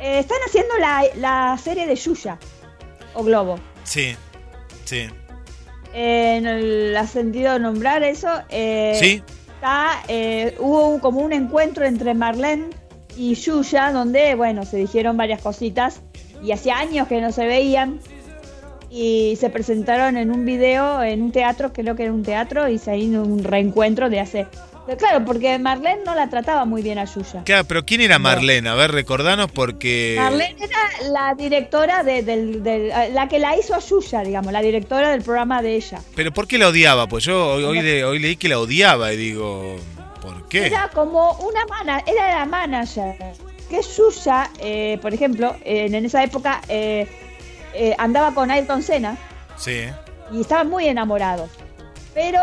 están haciendo la, la serie de Yuya, o Globo. Sí. Sí. En el sentido nombrar eso. eh, Sí. Está, eh, hubo como un encuentro entre Marlene y Yuya, donde, bueno, se dijeron varias cositas. Y hacía años que no se veían. Y se presentaron en un video, en un teatro, creo que era un teatro, y se hizo un reencuentro de hace. Claro, porque Marlene no la trataba muy bien a Yuya. Claro, pero ¿quién era Marlene? A ver, recordanos porque... Marlene era la directora de, del, del- la que la hizo a Yuya, digamos, la directora del programa de ella. ¿Pero por qué la odiaba? Pues yo hoy, hoy, le- hoy leí que la odiaba y digo, ¿por qué? Era como una mana, era la manager. Que Yuya, eh, por ejemplo, en, en esa época eh, eh, andaba con Ayrton Senna Sí. y estaban muy enamorados. Pero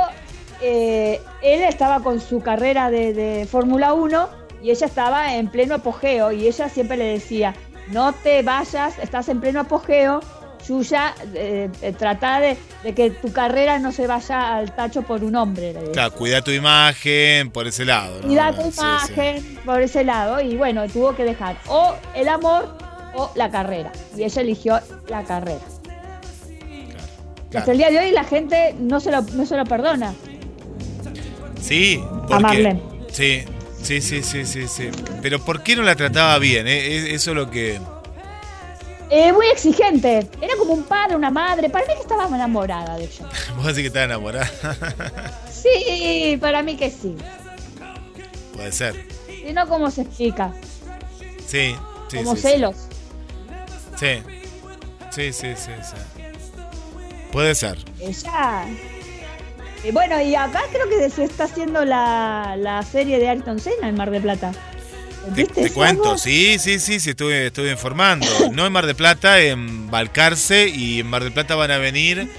eh, él estaba con su carrera de, de Fórmula 1 y ella estaba en pleno apogeo y ella siempre le decía, no te vayas, estás en pleno apogeo. Yuya, eh, eh, trata de, de que tu carrera no se vaya al tacho por un hombre. Claro, cuida tu imagen por ese lado. ¿no? y da tu Sí, sí. imagen por ese lado y bueno, tuvo que dejar o el amor o la carrera. Y ella eligió la carrera. Claro. Hasta el día de hoy la gente no se lo, no se lo perdona. Sí, porque... Marlene. Sí, sí, sí, sí, sí, sí. Pero ¿por qué no la trataba bien? eh? Es- Eso es lo que... Eh, muy exigente. Era como un padre, una madre. Para mí que estaba enamorada de ella. Vos decís que estás enamorada. Sí, para mí que sí. Puede ser. Si no, ¿cómo se explica? Sí, sí, como sí, sí. celos. Sí. Sí, sí, sí, sí. Puede ser. Ella. Y bueno, y acá creo que se está haciendo la, la serie de Ayrton Senna en Mar de Plata. Te, ¿Viste te cuento, sí, sí, sí, sí, estuve, estuve informando. No en Mar de Plata, en Balcarce y en Mar de Plata van a venir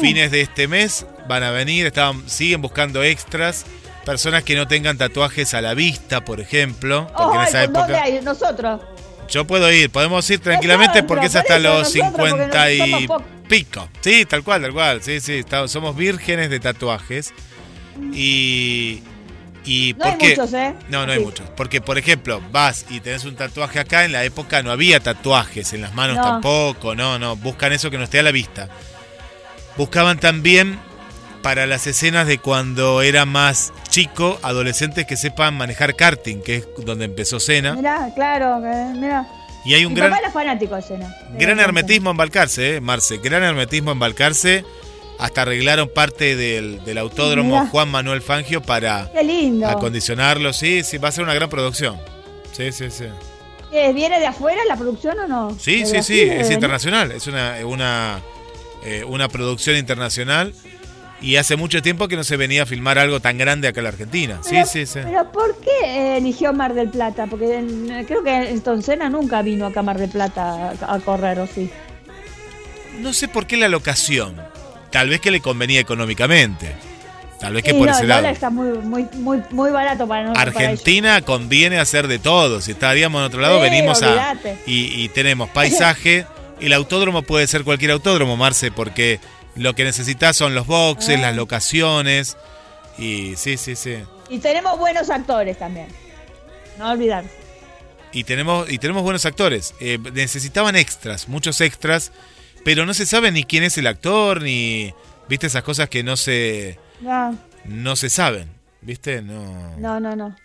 fines de este mes, van a venir, estaban, siguen buscando extras, personas que no tengan tatuajes a la vista, por ejemplo, porque en Ay, esa ¿con ¿Dónde época hay? Nosotros. yo puedo ir, podemos ir tranquilamente porque es hasta los nosotros, porque 50 y. pico. Sí, tal cual, tal cual, sí, sí, está- somos vírgenes de tatuajes y y No hay porque muchos, ¿eh? no, no hay muchos. Porque, por ejemplo, vas y tenés un tatuaje acá, en la época no había tatuajes, en las manos No. tampoco, no, no. Buscan eso que no esté a la vista. Buscaban también para las escenas de cuando era más chico, adolescentes que sepan manejar karting, que es donde empezó Cena. Mirá, claro, mirá. Y hay un Mi gran, papá era fanático de Senna. gran hermetismo en Balcarce, ¿eh, Marce? Gran hermetismo en Balcarce. Hasta arreglaron parte del, del autódromo Mirá. Juan Manuel Fangio para Qué lindo. acondicionarlo. Sí, sí, va a ser una gran producción. Sí, sí, sí. ¿Qué, ¿Viene de afuera la producción o no? Sí, ¿De sí, sí, es internacional, es una, una, eh, una producción internacional y hace mucho tiempo que no se venía a filmar algo tan grande acá en la Argentina. Sí, Pero- sí, sí. Pero ¿por qué eligió Mar del Plata? Porque en- creo que Ayrton Senna nunca vino acá a Mar del Plata a, a correr, ¿o sí? No sé por qué la locación, tal vez que le convenía económicamente, tal vez que Sí, por no, ese el lado. está muy, muy, muy, muy barato para nosotros. Argentina conviene hacer de todo, si estaríamos en otro lado Sí, venimos a... Y, y tenemos paisaje, el autódromo puede ser cualquier autódromo, Marce, porque lo que necesitas son los boxes, Ah. las locaciones y sí, sí, sí. Y tenemos buenos actores también. No olvidarse. Y tenemos, y tenemos buenos actores. Eh, necesitaban extras, muchos extras, pero no se sabe ni quién es el actor, ni. ¿Viste esas cosas que no se. No, no se saben? ¿Viste? No. no, no. no.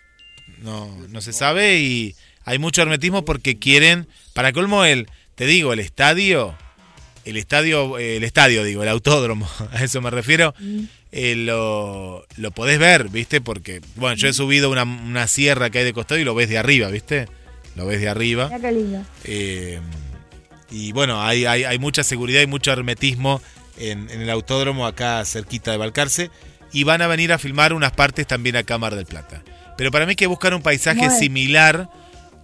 No, no se sabe y hay mucho hermetismo porque quieren. Para colmo, el. Te digo, el estadio. El estadio, el estadio, digo, el autódromo, a eso me refiero. eh, lo, lo podés ver, ¿viste? Porque, bueno, yo he subido una, una sierra que hay de costado y lo ves de arriba, ¿viste? Lo ves de arriba. Mira qué lindo. Eh, y bueno, hay, hay, hay mucha seguridad y mucho hermetismo en, en el autódromo acá cerquita de Balcarce. Y van a venir a filmar unas partes también acá a Mar del Plata. Pero para mí hay que buscar un paisaje similar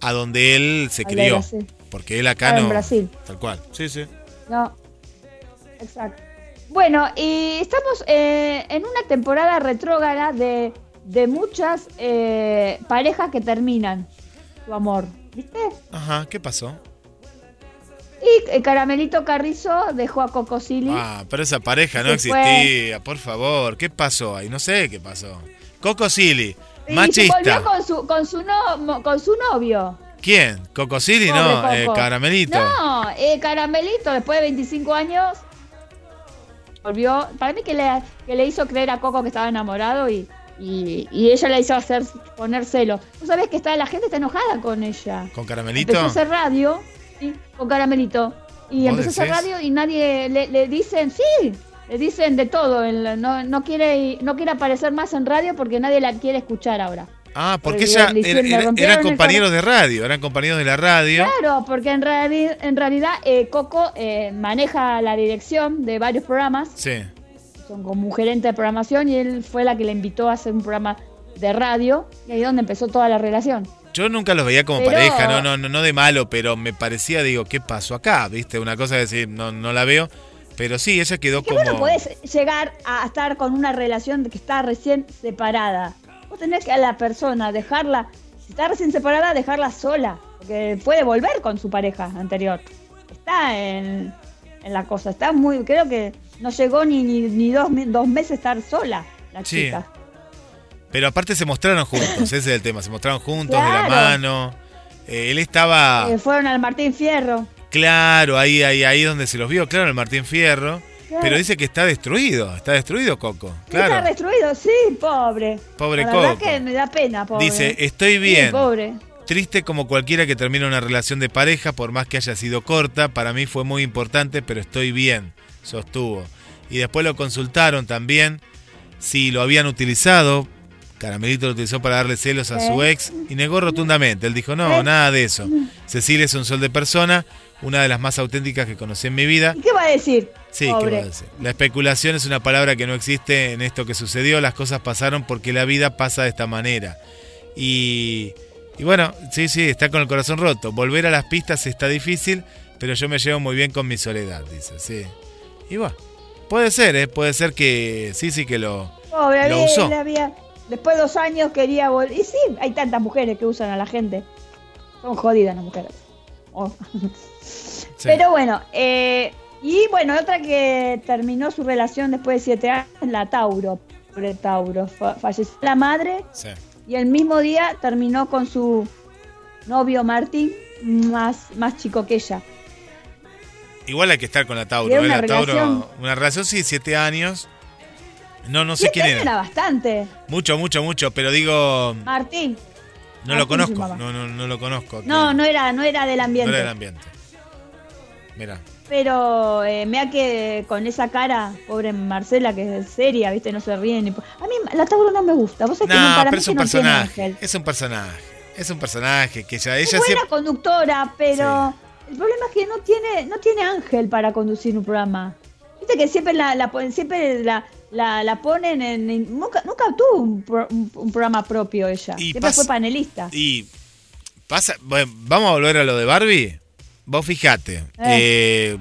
a donde él se crió. Porque él acá Ah, en no. Brasil. Tal cual. Sí, sí. No. Exacto. Bueno, y estamos eh, en una temporada retrógrada de, de muchas eh, parejas que terminan su amor. ¿Viste? Ajá, ¿qué pasó? Y eh, Caramelito Carrizo dejó a Coco Silly. Ah, pero esa pareja no Se fue. existía, por favor. ¿Qué pasó ahí? No sé qué pasó. Coco Silly, y se machista. volvió con su, con su, no- con su novio. ¿Quién? ¿Coco Silly? No, eh. Caramelito. No, eh, Caramelito, después de 25 años, volvió. Para mí que le, que le hizo creer a Coco que estaba enamorado y, y, y ella le hizo hacer poner celo. Tú sabes que está, la gente está enojada con ella. ¿Con Caramelito? Empezó a hacer radio sí, con Caramelito. Y ¿Vos empezó a hacer radio y nadie le, le dicen, sí, le dicen de todo. no, no, quiere, no quiere aparecer más en radio porque nadie la quiere escuchar ahora. Ah, porque ella era- era- eran compañeros de radio, eran compañeros de la radio. Claro, porque en, reali- en realidad eh, Coco eh, maneja la dirección de varios programas, Sí. son como un gerente de programación y él fue la que le invitó a hacer un programa de radio y ahí es donde empezó toda la relación. Yo nunca los veía como Pero- pareja, no, no, no, no de malo, pero me parecía, digo, ¿qué pasó acá? ¿Viste? Una cosa de decir, no, no la veo. Pero sí, ella quedó Que como. podés llegar a estar con una relación que está recién separada. Vos tenés que a la persona dejarla, si está recién separada, dejarla sola, porque puede volver con su pareja anterior. Está en, en la cosa, está muy, creo que no llegó ni, ni, ni dos, dos meses estar sola la Sí. chica. Pero aparte se mostraron juntos, ese es el tema. Se mostraron juntos, de la mano. Eh, él estaba. Eh, fueron al Martín Fierro. Claro, ahí, ahí, ahí donde se los vio, claro, el Martín Fierro. Claro. Pero dice que está destruido, está destruido Coco. Está destruido, sí, pobre. Pobre la verdad Coco. que me da pena, pobre. Dice, estoy Sí, bien. pobre. Triste como cualquiera que termina una relación de pareja, por más que haya sido corta, para mí fue muy importante, pero estoy bien, sostuvo. Y después lo consultaron también si lo habían utilizado. Caramelito lo utilizó para darle celos a su ex y negó rotundamente. Él dijo, no, nada de eso. Cecilia es un sol de persona, una de las más auténticas que conocí en mi vida. ¿Y qué va a decir? Sí, ¿qué va a decir? La especulación es una palabra que no existe en esto que sucedió. Las cosas pasaron porque la vida pasa de esta manera. Y, y bueno, sí, sí, está con el corazón roto. Volver a las pistas está difícil, pero yo me llevo muy bien con mi soledad, dice, sí. Y bueno, puede ser, ¿eh? Puede ser que sí, sí que lo... Pobre, Lo usó. después de dos años quería volver. Y sí, hay tantas mujeres que usan a la gente. Son jodidas las mujeres. Oh. sí. Pero bueno, eh, y bueno, otra que terminó su relación después de siete años, la Tauro. Pobre Tauro. Fa- falleció la madre Sí. y el mismo día terminó con su novio Martín, más, más chico que ella. Igual hay que estar con la Tauro. ¿eh? una La Tauro, relación- una relación, sí, siete años. No, no sé quién era. era bastante. Mucho, mucho, mucho, pero digo, Martín. no lo Martín conozco. No, no, no lo conozco. No, no era, no era del No ambiente. era del ambiente. Mira. Pero eh, mira que con esa cara, pobre Marcela, que es seria, viste, no se ríe ni. A mí la Tauro no me gusta. Vos sabés que no, No, para pero es que un no personaje. Es un personaje. Es un personaje que ya Es ella buena siempre. conductora, pero el problema es que no tiene, no tiene ángel para conducir un programa. Viste que siempre la, siempre la, la, la ponen en, en- nunca, nunca tuvo un, pro- un- un programa propio ella. Y siempre fue panelista. Y pasa. Bueno, vamos a volver a lo de Barbie. Vos fijate. eh,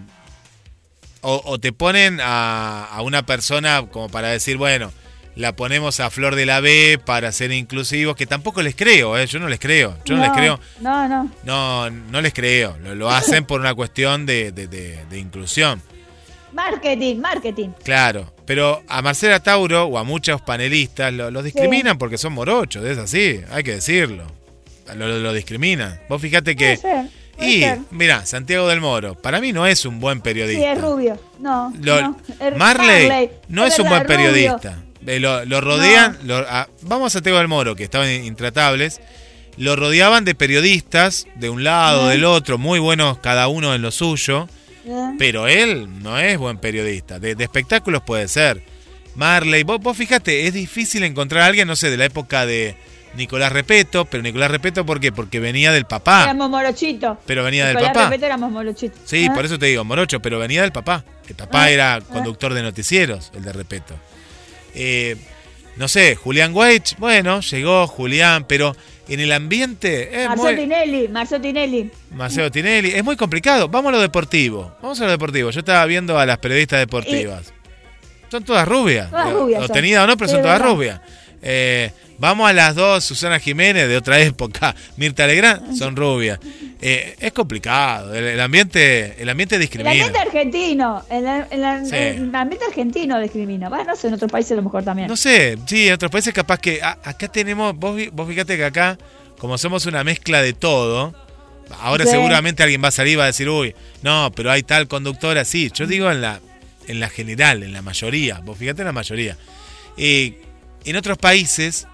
o, o te ponen a, a una persona como para decir, bueno, la ponemos a flor de la B para ser inclusivos, que tampoco les creo, ¿eh? yo no les creo. Yo no, les creo. No, no. No, no les creo. Lo, lo hacen por una cuestión de, de- de- de inclusión. Marketing, marketing. Claro. Pero a Marcela Tauro o a muchos panelistas lo- los discriminan porque son morochos, es así, hay que decirlo. Lo, lo- lo discriminan. Vos fijate que. Y, ser. mira, Santiago del Moro, para mí no es un buen Sí, periodista. es rubio. No. Lo- no. Es Marley no es un buen periodista. Eh, Lo, lo rodean, lo- a- vamos a Santiago del Moro, que estaban intratables. Lo rodeaban de periodistas, de un lado, del otro, muy buenos cada uno en lo suyo. Pero él no es buen periodista. De, de espectáculos puede ser. Marley, vos, vos fíjate, es difícil encontrar a alguien, no sé, de la época de Nicolás Repeto. Pero Nicolás Repeto, ¿por qué? Porque venía del papá. Éramos morochitos. Pero venía del papá. Repeto éramos morochitos. Sí, Ah. por eso te digo, Morocho, pero venía del papá. El papá Ah, era ah. conductor de noticieros, el de Repeto. Eh, no sé, Julián Weich, bueno, llegó Julián, pero en el ambiente es Marcelo muy... Tinelli, Marcelo Tinelli. Marcelo Tinelli, es muy complicado. Vamos a lo deportivo, vamos a lo deportivo. Yo estaba viendo a las periodistas deportivas. Son todas rubias. Todas rubias O son. o no, pero Sí, son todas rubias. Eh, vamos a las dos, Susana Jiménez de otra época, Mirta Legrand, son rubias. Eh, es complicado, el, el ambiente el ambiente El discrimina. ambiente argentino, el, el- Sí. el ambiente argentino discrimina. Bueno, no sé, en otros países a lo mejor también. No sé, sí, en otros países capaz que a- acá tenemos, vos, vos fíjate que acá, como somos una mezcla de todo, ahora Sí. seguramente alguien va a salir y va a decir, uy, no, pero hay tal conductora, sí, yo digo en la, en la general, en la mayoría, vos fíjate en la mayoría. Eh, en otros países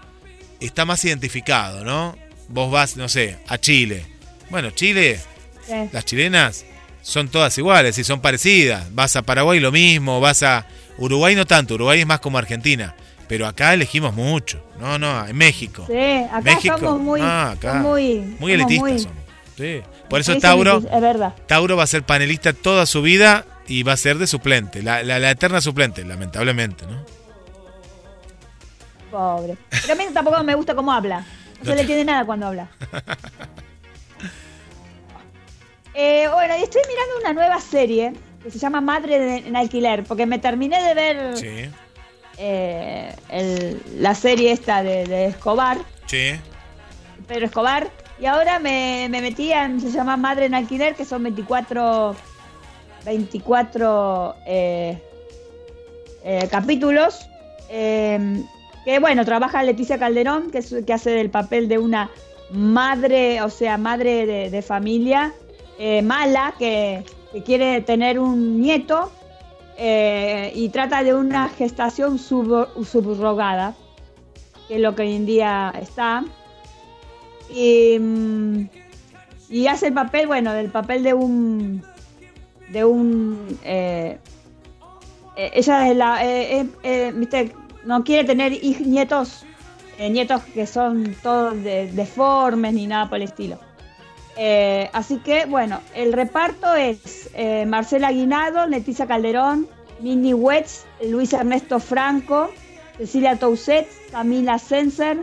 está más identificado, ¿no? Vos vas, no sé, a Chile. Bueno, Chile, Sí. las chilenas son todas iguales y son parecidas. Vas a Paraguay lo mismo, vas a Uruguay no tanto, Uruguay es más como Argentina. Pero acá elegimos mucho. No, no, en México. Sí, acá México. somos muy, Ah, acá. somos muy, Muy somos elitistas muy- somos. Sí. Por eso Tauro, Es verdad. Tauro va a ser panelista toda su vida y va a ser de suplente, la, la- la eterna suplente, lamentablemente, ¿no? Pobre. Pero a mí tampoco me gusta cómo habla. No se le entiende nada cuando habla. Eh, bueno, y estoy mirando una nueva serie que se llama Madre de- en Alquiler, porque me terminé de ver Sí, eh, el- la serie esta de, de Escobar, sí. Pedro Escobar, y ahora me, me metí en, se llama Madre en Alquiler, que son 24, 24 eh, capítulos. Que bueno, trabaja Leticia Calderón, que, es- que hace del papel de una madre, o sea, madre de, familia eh, mala, que, que quiere tener un nieto eh, y trata de una gestación sub- subrogada, que es lo que hoy en día está. Y, mm, y hace el papel, bueno, del papel de un. de un. eh, ella es la. viste, no quiere tener nietos. eh, nietos que son todos de- deformes ni nada por el estilo. Eh, así que, bueno, el reparto es eh, Marcela Aguinado, Leticia Calderón, Minnie Wetz, Luis Ernesto Franco, Cecilia Tousset, Camila Senser,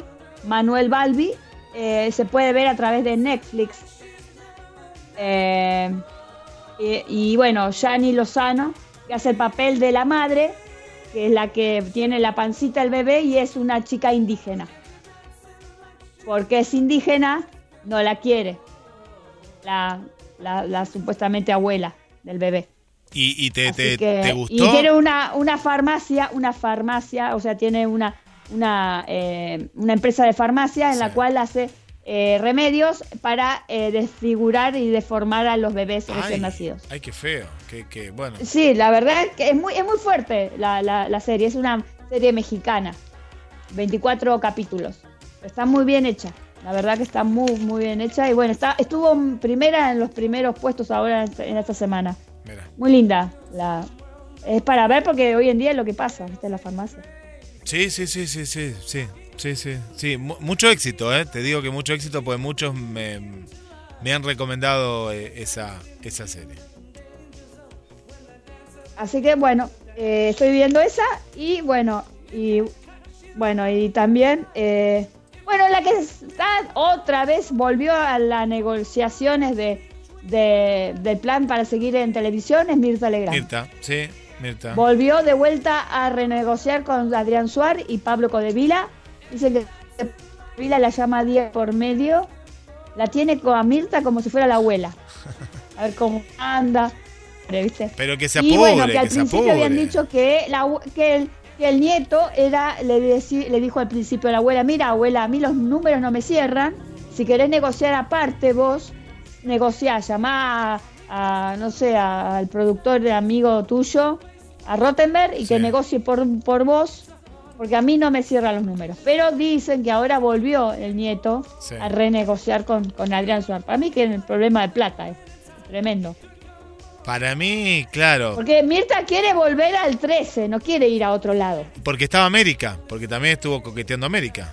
Manuel Balbi. Se puede ver a través de Netflix. Y, y bueno, Yani Lozano, que hace el papel de la madre, que es la que tiene la pancita del bebé y es una chica indígena. Porque es indígena, no la quiere. La, la- la supuestamente abuela del bebé. ¿Y, y te, te, que- te Y gustó? tiene una, una farmacia, una farmacia, o sea, tiene una, una, eh, una empresa de farmacia en la cual hace eh, remedios para eh, desfigurar y deformar a los bebés recién nacidos. ay, qué feo. Bueno. Sí, la verdad es que es muy, es muy fuerte la, la- la serie, es una serie mexicana, 24 capítulos. Está muy bien hecha, la verdad que está muy, muy bien hecha y bueno, está, estuvo en primera en los primeros puestos ahora en esta- en esta semana. Mira. Muy linda. La, es para ver porque hoy en día es lo que pasa ¿viste? en la farmacia. Sí, sí, sí, sí, sí, sí, sí, sí, sí, mu- mucho éxito, ¿eh? Te digo que mucho éxito porque muchos me, me han recomendado eh, esa, esa serie. Así que bueno, eh, estoy viendo esa y bueno, y bueno, y también, eh, bueno, la que está otra vez volvió a las negociaciones de, de- del plan para seguir en televisión es Mirta Legrand. Mirta, sí, Mirta. Volvió de vuelta a renegociar con Adrián Suárez y Pablo Codevila. Dice que Vila la llama día por medio. La tiene con a Mirta como si fuera la abuela. A ver cómo anda. ¿Viste? Pero que se y apure, bueno, que al que principio habían dicho que, la, que, el, que el nieto era le, deci- le dijo al principio a la abuela, mira abuela, a mí los números no me cierran, si querés negociar aparte vos, negociá, llamá a, a, no sé, a- al productor de amigo tuyo, a Rottenberg, y que Sí. negocie por, por vos, porque a mí no me cierran los números. Pero dicen que ahora volvió el nieto Sí. a renegociar con, con Adrián Suárez. Para mí que el problema de plata es tremendo. Para mí, claro, Porque Mirta quiere volver al 13, no quiere ir a otro lado. porque estaba América, porque también estuvo coqueteando América.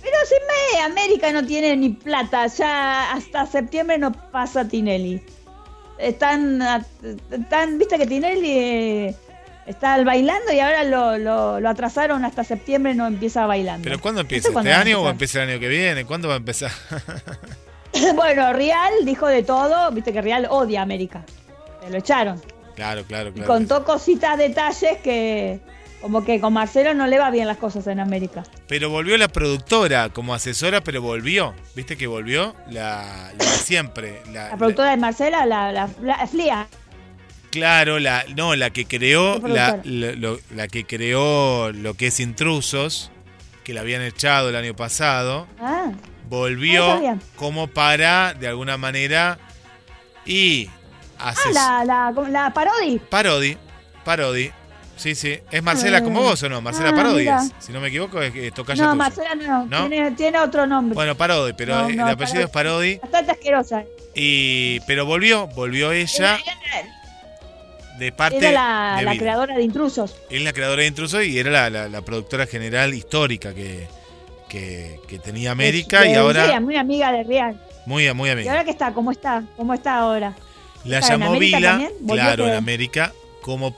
Pero si me, América no tiene ni plata, ya hasta septiembre no pasa Tinelli. Están, viste que Tinelli eh, Está bailando y ahora lo, lo, lo atrasaron hasta septiembre, no empieza bailando. ¿Pero cuándo empieza? cuándo ¿Este año o empieza el año que viene? ¿Cuándo va a empezar? bueno, Real dijo de todo, viste que Real odia a América. Se lo echaron. claro, claro, Y claro. contó cositas, detalles que como que con Marcelo no le va bien las cosas en América. Pero volvió la productora como asesora, pero volvió. ¿Viste que volvió? La, la siempre. La, La productora de Marcela, la, Flia. la- claro, la, no, la que creó, lo- la que creó lo que es Intrusos, que la habían echado el año pasado, Ah, Ah, volvió bien. como para, de alguna manera, y ah ases- la, la, la Parodi. Parodi, Parodi. Sí, sí. ¿Es Marcela Ah. como vos o no? Marcela Ah, Parodi es. Si no me equivoco, es, es tocaya No. Marcela no, ¿No? Tiene, tiene otro nombre. Bueno, Parodi, pero No, el apellido Parodi. es Parodi. Bastante asquerosa. Y, pero volvió, volvió ella de parte Era la, de la Vila. creadora de intrusos. Es la creadora de Intrusos y era la, productora general histórica que, que, que tenía América De- y ahora muy amiga de Real. muy, muy ¿Y amiga. ahora qué está? ¿Cómo está? ¿Cómo está ahora? La llamó Vila, claro, en América, como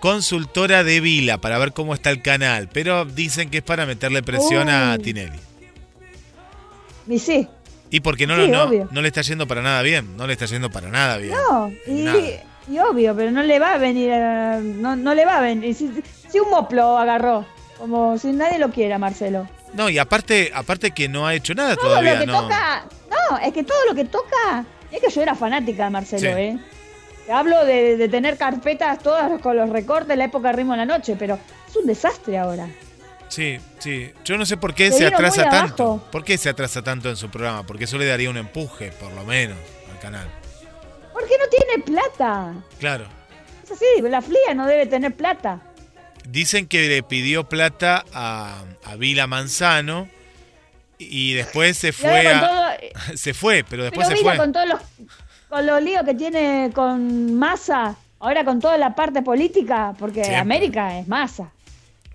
consultora de Vila para ver cómo está el canal. Pero dicen que es para meterle presión a. Tinelli. Y sí. Y porque no, Sí, no, no le está yendo para nada bien. No le está yendo para nada bien. No, y, obvio, pero no le va a venir, eh, no, no le va a venir. Si, si un moplo agarró, como si nadie lo quiera, Marcelo. No, y aparte, aparte que no ha hecho nada Todo todavía, lo que no. toca, no, es que todo lo que toca, es que yo era fanática de Marcelo, Sí. ¿eh? Te hablo de, de tener carpetas todas con los recortes de la época de Ritmo en la Noche, pero es un desastre ahora. Sí, sí. Yo no sé por qué Se atrasa tanto. abajo. ¿Por qué se atrasa tanto en su programa? Porque eso le daría un empuje, por lo menos, al canal. Porque no tiene plata. Claro. Es así, la flia no debe tener plata. Dicen que le pidió plata a, a Vila Manzano y después se fue a... todo- Se fue, pero después Pero se fue. con todos los, con los líos que tiene con Massa, ahora con toda la parte política, porque Siempre. América es Massa.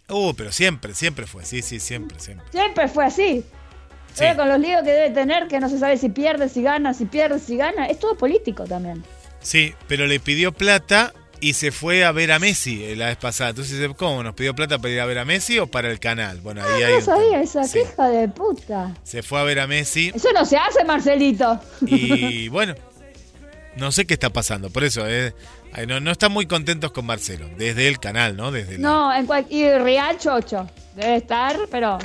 Uh, pero siempre, siempre fue. Sí, sí, siempre, siempre. Siempre fue así. Sí. Ahora con los líos que debe tener, que no se sabe si pierde, si gana, si pierde, si gana, es todo político también. Sí, pero le pidió plata y se fue a ver a Messi eh, la vez pasada. Entonces, ¿cómo? ¿Nos pidió plata para ir a ver a Messi o para el canal? Bueno, ahí hay No sabía esa Sí. queja de puta. Se fue a ver a Messi Eso no se hace, Marcelito. y bueno, no sé qué está pasando. Por eso, eh, no, no están muy contentos con Marcelo, desde el canal, ¿no? Desde la- No, en cual- y Real Chocho. Debe estar, pero.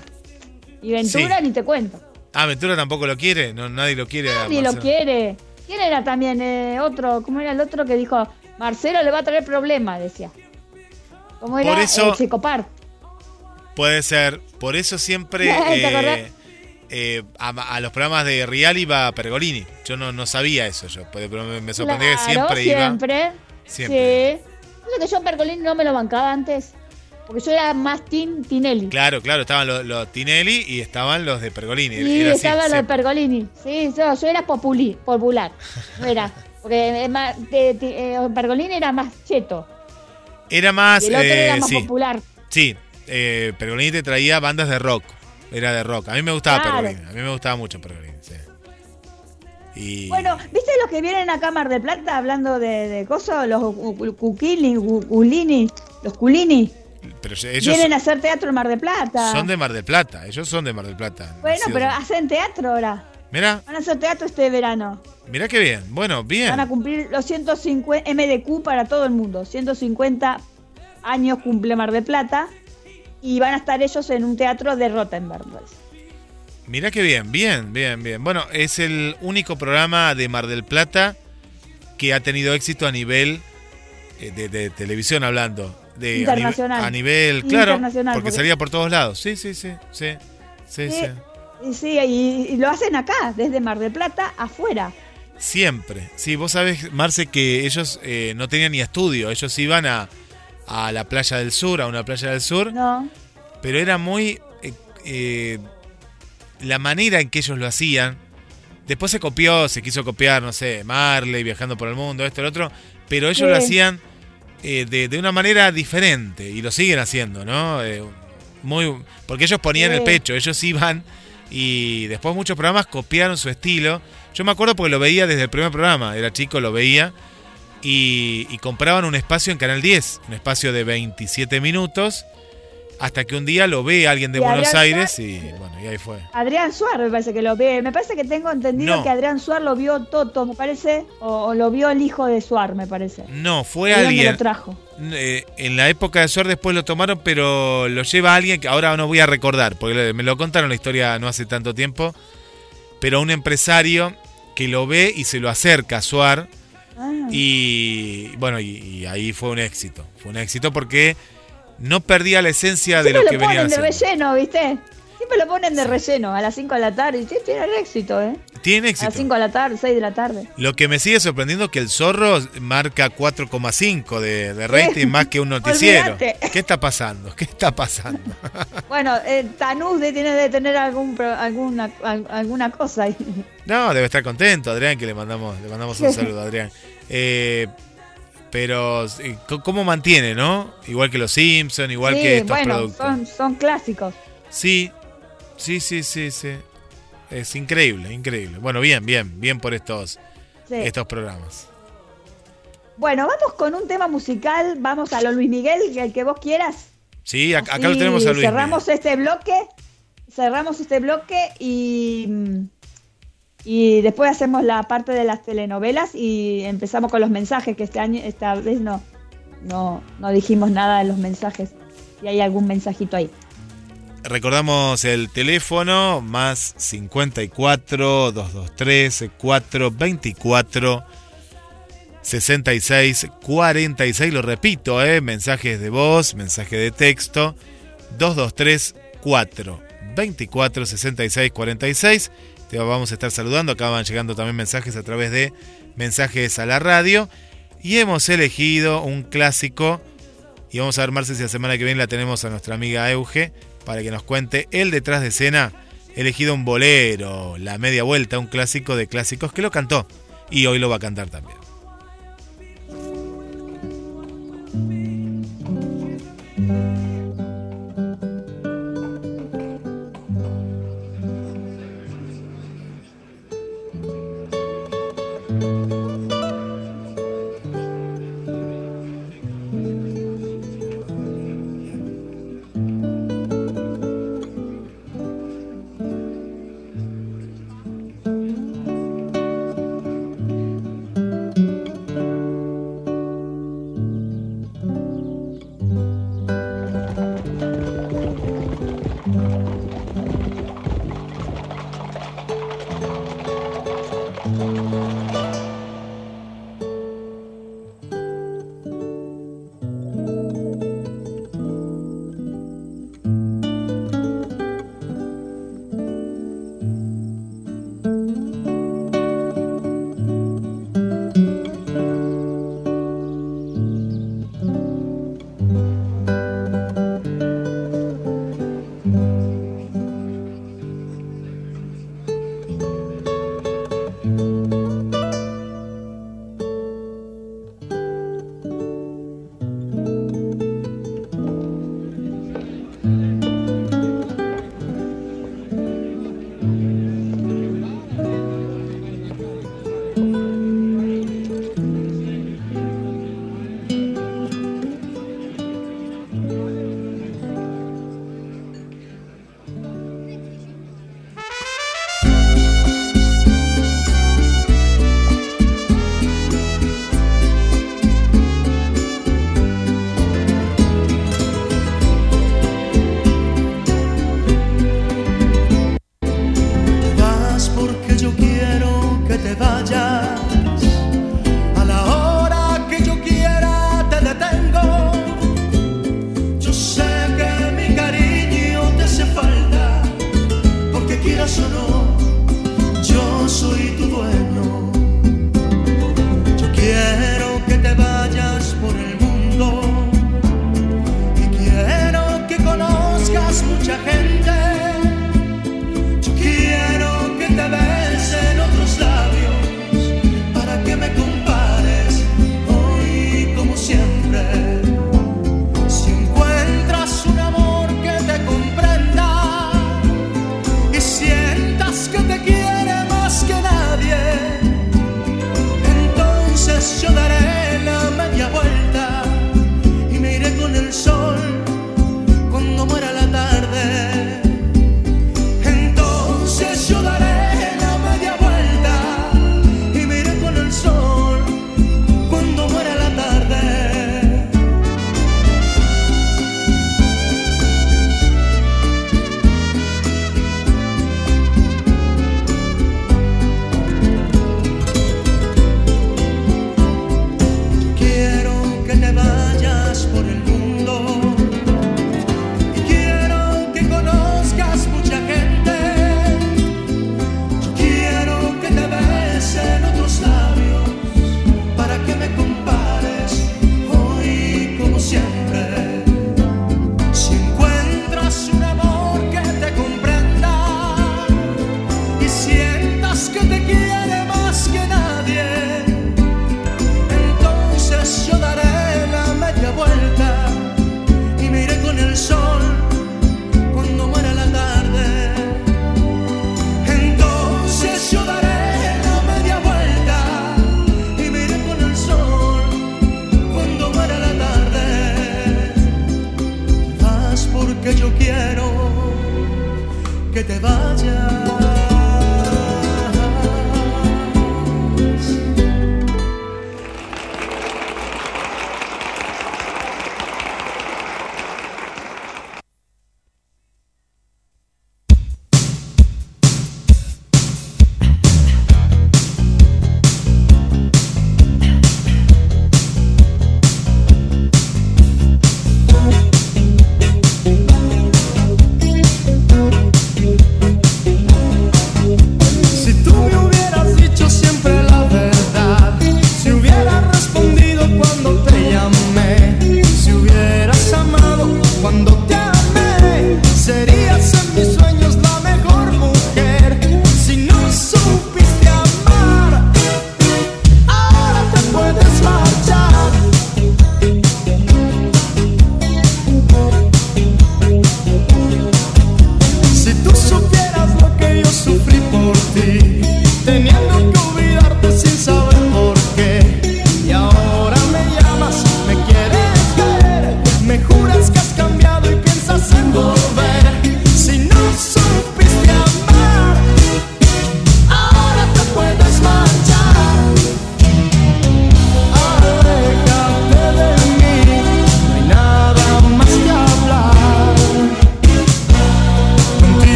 Y Ventura Sí. ni te cuento. Ah, Ventura tampoco lo quiere, no, nadie lo quiere. a Nadie lo quiere. ¿Quién era también eh, otro? ¿Cómo era el otro que dijo? Marcelo le va a traer problemas, decía. ¿Cómo era? Por eso- Eh, Checopar. Puede ser, por eso siempre eh, eh, a, a los programas de Real iba Pergolini. Yo no, no sabía eso, yo, pero me, me sorprendió Claro, que siempre, iba. siempre. Siempre. Sí. Lo que yo Pergolini no me lo bancaba antes. Porque yo era más Team Tinelli. Claro, claro, estaban los, los Tinelli y estaban los de Pergolini. Y Era así, estaba lo de siempre. Pergolini. Sí, yo, yo era populi, popular. No era. Porque de- de- eh, Pergolini era más cheto. Era más, Y el otro eh, era más sí, popular. sí, eh, Pergolini te traía bandas de rock. Era de rock. A mí me gustaba Claro. Pergolini. A mí me gustaba mucho Pergolini, sí. Y Bueno, ¿viste los que vienen a Cámara de Plata hablando de, de cosas? Los Cuquini, Culini, los Culini. pero ellos Vienen a hacer teatro en Mar de Plata. son de Mar del Plata. Ellos son de Mar del Plata. Bueno, pero en- hacen teatro ahora. Mira, Van a hacer teatro este verano. mira qué bien. Bueno, bien. Van a cumplir los 150 MDQ para todo el mundo. 150 años cumple Mar de Plata. Y van a estar ellos en un teatro de Rottenberg. pues. Mira qué bien, bien, bien, bien. Bueno, es el único programa de Mar del Plata que ha tenido éxito a nivel eh, de, de televisión hablando. De, a Internacional. A, nivel, claro, Internacional, porque, porque- salía por todos lados. Sí, sí, sí, sí, sí, Sí. sí. Sí, y, y lo hacen acá, desde Mar del Plata afuera. Siempre. Sí, vos sabés, Marce, que ellos eh, no tenían ni estudio. Ellos iban a, a la playa del sur, a una playa del sur, ¿No? pero era muy... eh, eh, la manera en que ellos lo hacían. Después se copió, se quiso copiar, no sé, Marley, viajando por el mundo, esto, lo otro, pero ellos Sí. lo hacían de, de una manera diferente y lo siguen haciendo, ¿no? Muy, porque ellos ponían Sí. el pecho, ellos iban y después muchos programas copiaron su estilo. Yo me acuerdo porque lo veía desde el primer programa, era chico, lo veía y, y compraban un espacio en Canal 10, un espacio de 27 minutos, hasta que un día lo ve alguien de Y Buenos Adrián Aires y bueno, y ahí fue. Adrián Suárez me parece que lo ve. Me parece que tengo entendido No. que Adrián Suárez lo vio Toto, me parece. O, o lo vio el hijo de Suárez, me parece. No, fue ¿De dónde alguien. lo trajo? Eh, en la época de Suar después lo tomaron, pero lo lleva alguien que ahora no voy a recordar, porque me lo contaron la historia no hace tanto tiempo. Pero un empresario que lo ve y se lo acerca a Suar. Ah. Y bueno, y, y ahí fue un éxito. Fue un éxito porque no perdía la esencia de Siempre lo lo, que venía ponen de haciendo. relleno, ¿viste? Siempre lo ponen de relleno a las 5 de la tarde. Y sí, tiene éxito, ¿eh? Tiene A las éxito. 5 de la tarde, 6 de la tarde. Lo que me sigue sorprendiendo es que el zorro marca 4,5 de, de rating más que un noticiero. ¿Qué está pasando? ¿Qué está pasando? Bueno, eh, Tanús tiene de tener algún, alguna, al- alguna cosa ahí. No, debe estar contento, Adrián, que le mandamos, le mandamos un saludo, Adrián. Eh, pero, eh, ¿cómo mantiene, no? Igual que los Simpsons, igual sí, que estos bueno, productos. son, son clásicos. Sí, sí, sí, sí, sí. Es increíble, increíble. Bueno, bien, bien, bien por estos, Sí. estos programas. Bueno, vamos con un tema musical. Vamos a lo Luis Miguel, el que vos quieras. Sí, ac- acá lo tenemos a Luis. Cerramos este bloque. Cerramos este bloque y. Y después hacemos la parte de las telenovelas y empezamos con los mensajes, que este año, esta vez no, no, no dijimos nada de los mensajes. Y hay algún mensajito ahí. Recordamos el teléfono más 54 223 424 66 46. Lo repito, eh, mensajes de voz, mensaje de texto 223 4 24 66 46. Te vamos a estar saludando. Acá van llegando también mensajes a través de mensajes a la radio. Y hemos elegido un clásico. Y vamos a ver, Marce, si la semana que viene la tenemos a nuestra amiga Euge para que nos cuente el detrás de escena. Elegido un bolero, la media vuelta, un clásico de clásicos que lo cantó. Y hoy lo va a cantar también.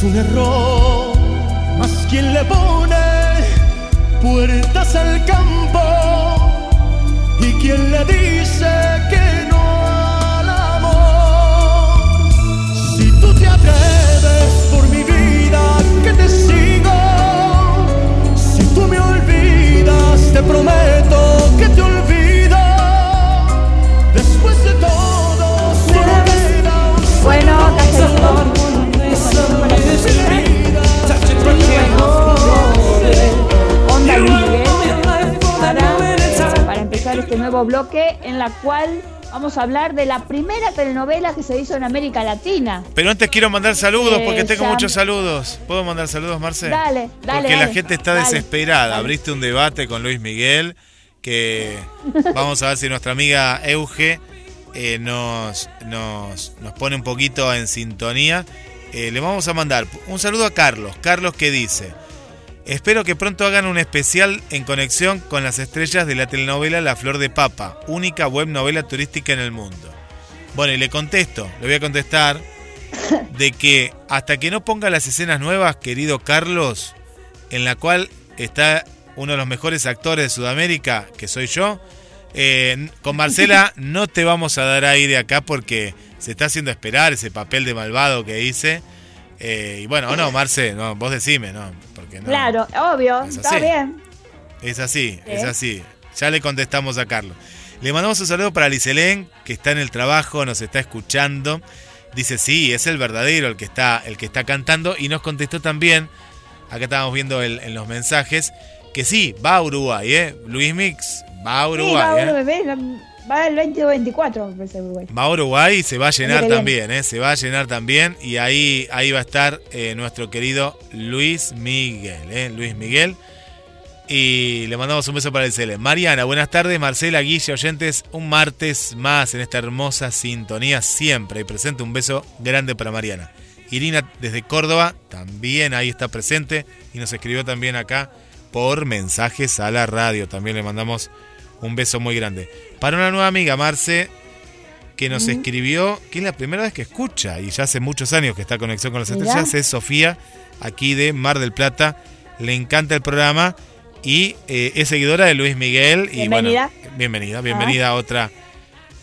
Es un error. Mas quien le pone puertas al campo cual vamos a hablar de la primera telenovela que se hizo en América Latina. Pero antes quiero mandar saludos porque tengo muchos saludos. ¿Puedo mandar saludos, Marce? Dale, dale, Porque la gente está dale, desesperada. dale. Abriste un debate con Luis Miguel que vamos a ver si nuestra amiga Euge eh, nos, nos, nos pone un poquito en sintonía. Eh, le vamos a mandar un saludo a Carlos. Carlos que dice, espero que pronto hagan un especial en conexión con las estrellas de la telenovela La Flor de Papa, única web novela turística en el mundo. Bueno, y le contesto, le voy a contestar de que hasta que no ponga las escenas nuevas, querido Carlos, en la cual está uno de los mejores actores de Sudamérica, que soy yo, eh, con Marcela no te vamos a dar aire acá porque se está haciendo esperar ese papel de malvado que hice. Eh, y bueno, o no, Marce, no, vos decime, ¿no? Porque no, Claro, obvio, Es está bien. Es así, Sí. es así. Ya le contestamos a Carlos. Le mandamos un saludo para Liselén, que está en el trabajo, nos está escuchando. Dice, sí, es el verdadero el que está, el que está cantando. Y nos contestó también, acá estábamos viendo el- en los mensajes, que sí, va a Uruguay, ¿eh? Luis Mix, va a Sí, Uruguay, va, ¿eh? Va el 20 o 24, me parece Uruguay. Va a Uruguay y se va a llenar también, ¿eh? Se va a llenar también. Y ahí, ahí va a estar eh, nuestro querido Luis Miguel, ¿eh? Luis Miguel. Y le mandamos un beso para el Cele. Mariana, buenas tardes. Marcela, Guilla, oyentes, un martes más en esta hermosa sintonía siempre. Y presente un beso grande para Mariana. Irina desde Córdoba también ahí está presente y nos escribió también acá por mensajes a la radio. También le mandamos un beso muy grande. Para una nueva amiga, Marce, que nos escribió, que es la primera vez que escucha y ya hace muchos años que está en conexión con las Mirá. estrellas, es Sofía, aquí de Mar del Plata. Le encanta el programa y eh, es seguidora de Luis Miguel. Y Bienvenida. Bueno, bienvenida, bienvenida a otra,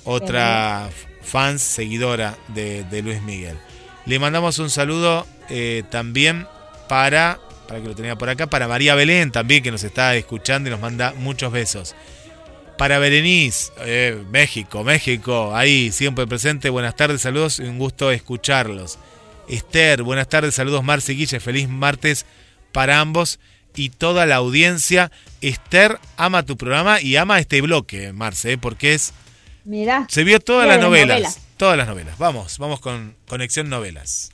otra fans seguidora de, de Luis Miguel. Le mandamos un saludo eh, también para, para que lo tenía por acá, para María Belén también que nos está escuchando y nos manda muchos besos. Para Berenice, eh, México, México, ahí siempre presente. Buenas tardes, saludos y un gusto escucharlos. Esther, buenas tardes, saludos Marce Guille, feliz martes para ambos y toda la audiencia. Esther ama tu programa y ama este bloque, Marce, eh, porque es Mirá. se vio todas las novelas, novelas. todas las novelas. Vamos, vamos con conexión novelas.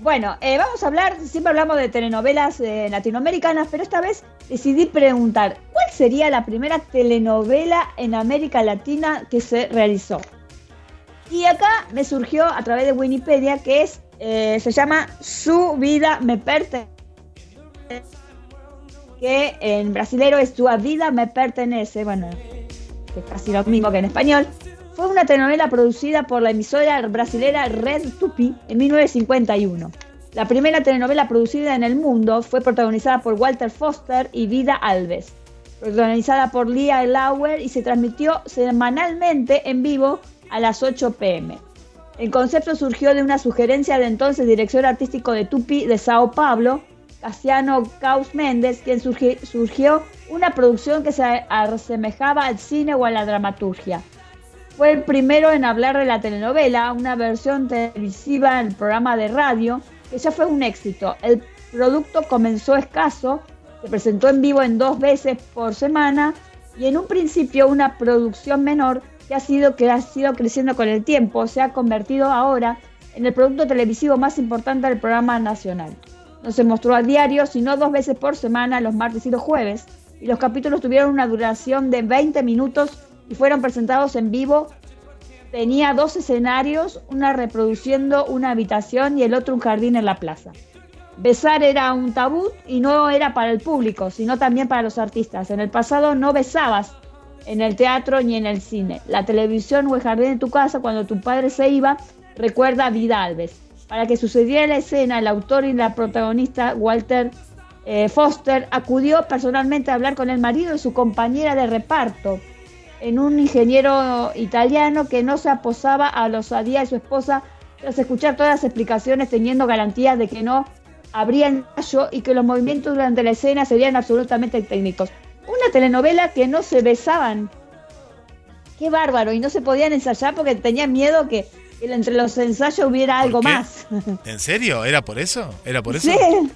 Bueno, eh, vamos a hablar, siempre hablamos de telenovelas eh, latinoamericanas, pero esta vez decidí preguntar, ¿cuál sería la primera telenovela en América Latina que se realizó? Y acá me surgió a través de Wikipedia que es, eh, se llama Su vida me pertenece, que en brasilero es Tu vida me pertenece, bueno, es casi lo mismo que en español. Fue una telenovela producida por la emisora brasilera Red Tupi en 1951. La primera telenovela producida en el mundo fue protagonizada por Walter Foster y Vida Alves, protagonizada por Lia Lauer y se transmitió semanalmente en vivo a las 8 pm. El concepto surgió de una sugerencia del entonces director artístico de Tupi de Sao Paulo, Casiano Caus Méndez, quien surgi- surgió una producción que se asemejaba al cine o a la dramaturgia. Fue el primero en hablar de la telenovela, una versión televisiva en el programa de radio, que ya fue un éxito. El producto comenzó escaso, se presentó en vivo en dos veces por semana y en un principio una producción menor que ha sido, que ha sido creciendo con el tiempo, se ha convertido ahora en el producto televisivo más importante del programa nacional. No se mostró a diario, sino dos veces por semana, los martes y los jueves, y los capítulos tuvieron una duración de 20 minutos y fueron presentados en vivo. Tenía dos escenarios, una reproduciendo una habitación y el otro un jardín en la plaza. Besar era un tabú y no era para el público, sino también para los artistas. En el pasado no besabas en el teatro ni en el cine. La televisión o el jardín de tu casa, cuando tu padre se iba, recuerda a Vida Alves. Para que sucediera la escena, el autor y la protagonista, Walter eh, Foster, acudió personalmente a hablar con el marido y su compañera de reparto, en un ingeniero italiano que no se aposaba a los osadía de su esposa tras escuchar todas las explicaciones teniendo garantías de que no habría ensayo y que los movimientos durante la escena serían absolutamente técnicos. Una telenovela que no se besaban. Qué bárbaro, y no se podían ensayar porque tenían miedo que, entre los ensayos hubiera algo más. ¿En serio? ¿Era por eso? ¿Era por eso? Sí.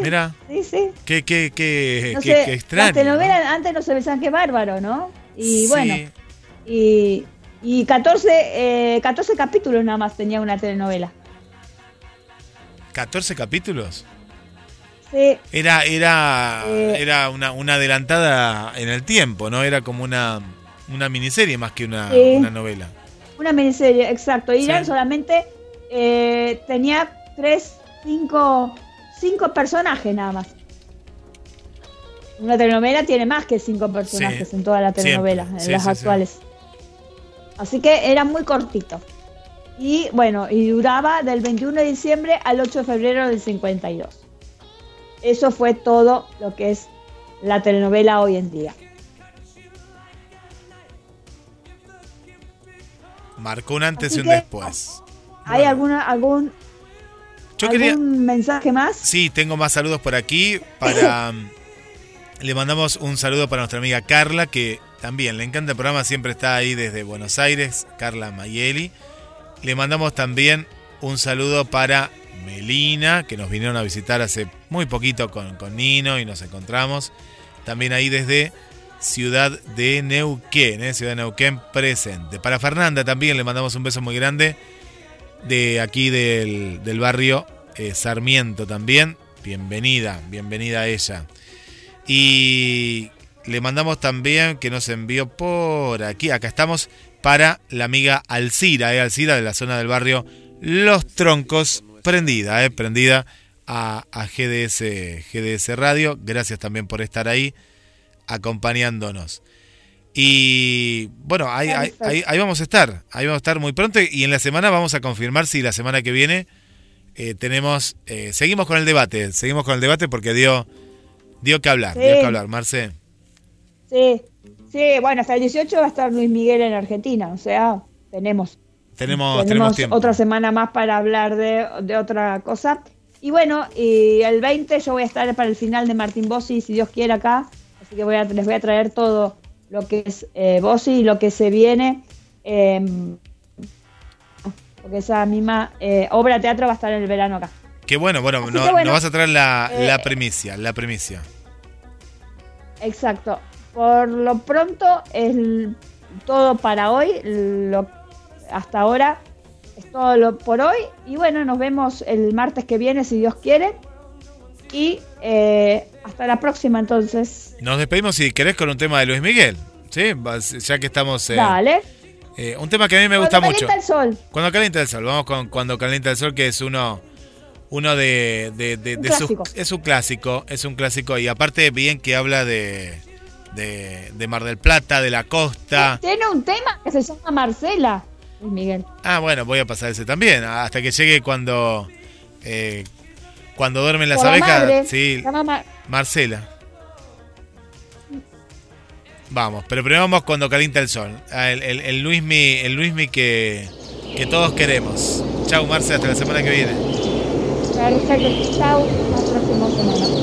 Mira. Sí, sí. Qué, qué, qué, qué, extraño. Las telenovelas antes no se besaban, qué bárbaro, ¿no? Y bueno, y, y 14, 14 eh, capítulos nada más tenía una telenovela. ¿14 capítulos? Sí. Era, era, eh. era una, una, adelantada en el tiempo, ¿no? Era como una, una miniserie más que una, una novela. Una miniserie, exacto. Y solamente eh, tenía tres, cinco, cinco personajes nada más. Una telenovela tiene más que cinco personajes en toda la telenovela, en las actuales. Así que era muy cortito. Y bueno, y duraba del 21 de diciembre al 8 de febrero del 52. Eso fue todo lo que es la telenovela hoy en día. Marcó un antes y un después. ¿Hay alguna, algún, algún mensaje más? Sí, tengo más saludos por aquí para Le mandamos un saludo para nuestra amiga Carla, que también le encanta el programa, siempre está ahí desde Buenos Aires, Carla Mayeli. Le mandamos también un saludo para Melina, que nos vinieron a visitar hace muy poquito con, con Nino y nos encontramos. También ahí desde Ciudad de Neuquén, ¿eh? Ciudad de Neuquén presente. Para Fernanda también le mandamos un beso muy grande de aquí del, barrio eh, Sarmiento también. Bienvenida, bienvenida a ella. Y le mandamos también que nos envió por aquí, acá estamos, para la amiga Alcira, eh, Alcira de la zona del barrio Los Troncos, prendida, eh, prendida a, GDS, GDS Radio. Gracias también por estar ahí acompañándonos. Y bueno, ahí, ahí, vamos a estar, ahí vamos a estar muy pronto y en la semana vamos a confirmar si la semana que viene eh, tenemos, eh, seguimos con el debate, seguimos con el debate porque dio Dio que hablar, dio que hablar, Marce. Sí, sí, bueno, hasta el 18 va a estar Luis Miguel en Argentina, o sea, tenemos. Tenemos, tenemos, otra semana más para hablar de, otra cosa. Y bueno, y el 20 yo voy a estar para el final de Martín Bossi, si Dios quiere, acá. Así que voy a, les voy a traer todo lo que es eh, Bossi y lo que se viene. Em, porque esa misma eh, obra de teatro va a estar en el verano acá. Qué bueno, bueno, nos vas a traer la, eh, la primicia, la primicia. Exacto. Por lo pronto es todo para hoy. Lo, hasta ahora es todo lo por hoy. Y bueno, nos vemos el martes que viene, si Dios quiere. Y eh, hasta la próxima, entonces. Nos despedimos, si querés, con un tema de Luis Miguel. ¿Sí? Ya que estamos. Eh, Dale. Eh, un tema que a mí me gusta mucho. Cuando calienta el sol. Cuando calienta el sol. Vamos con Cuando calienta el sol, que es uno uno de, de, de, es un clásico, es un clásico y aparte bien que habla de, de, Mar del Plata, de la costa. Tiene un tema que se llama Marcela, Miguel. Ah, bueno, voy a pasar ese también, hasta que llegue cuando eh, cuando duermen las abejas. sí, Marcela. Vamos, pero primero vamos cuando calienta el sol. Ah, el, el, el Luismi, el Luismi que, que todos queremos. Chau, Marce, hasta la semana que viene. Perfecto. Chao. Hasta la próxima semana.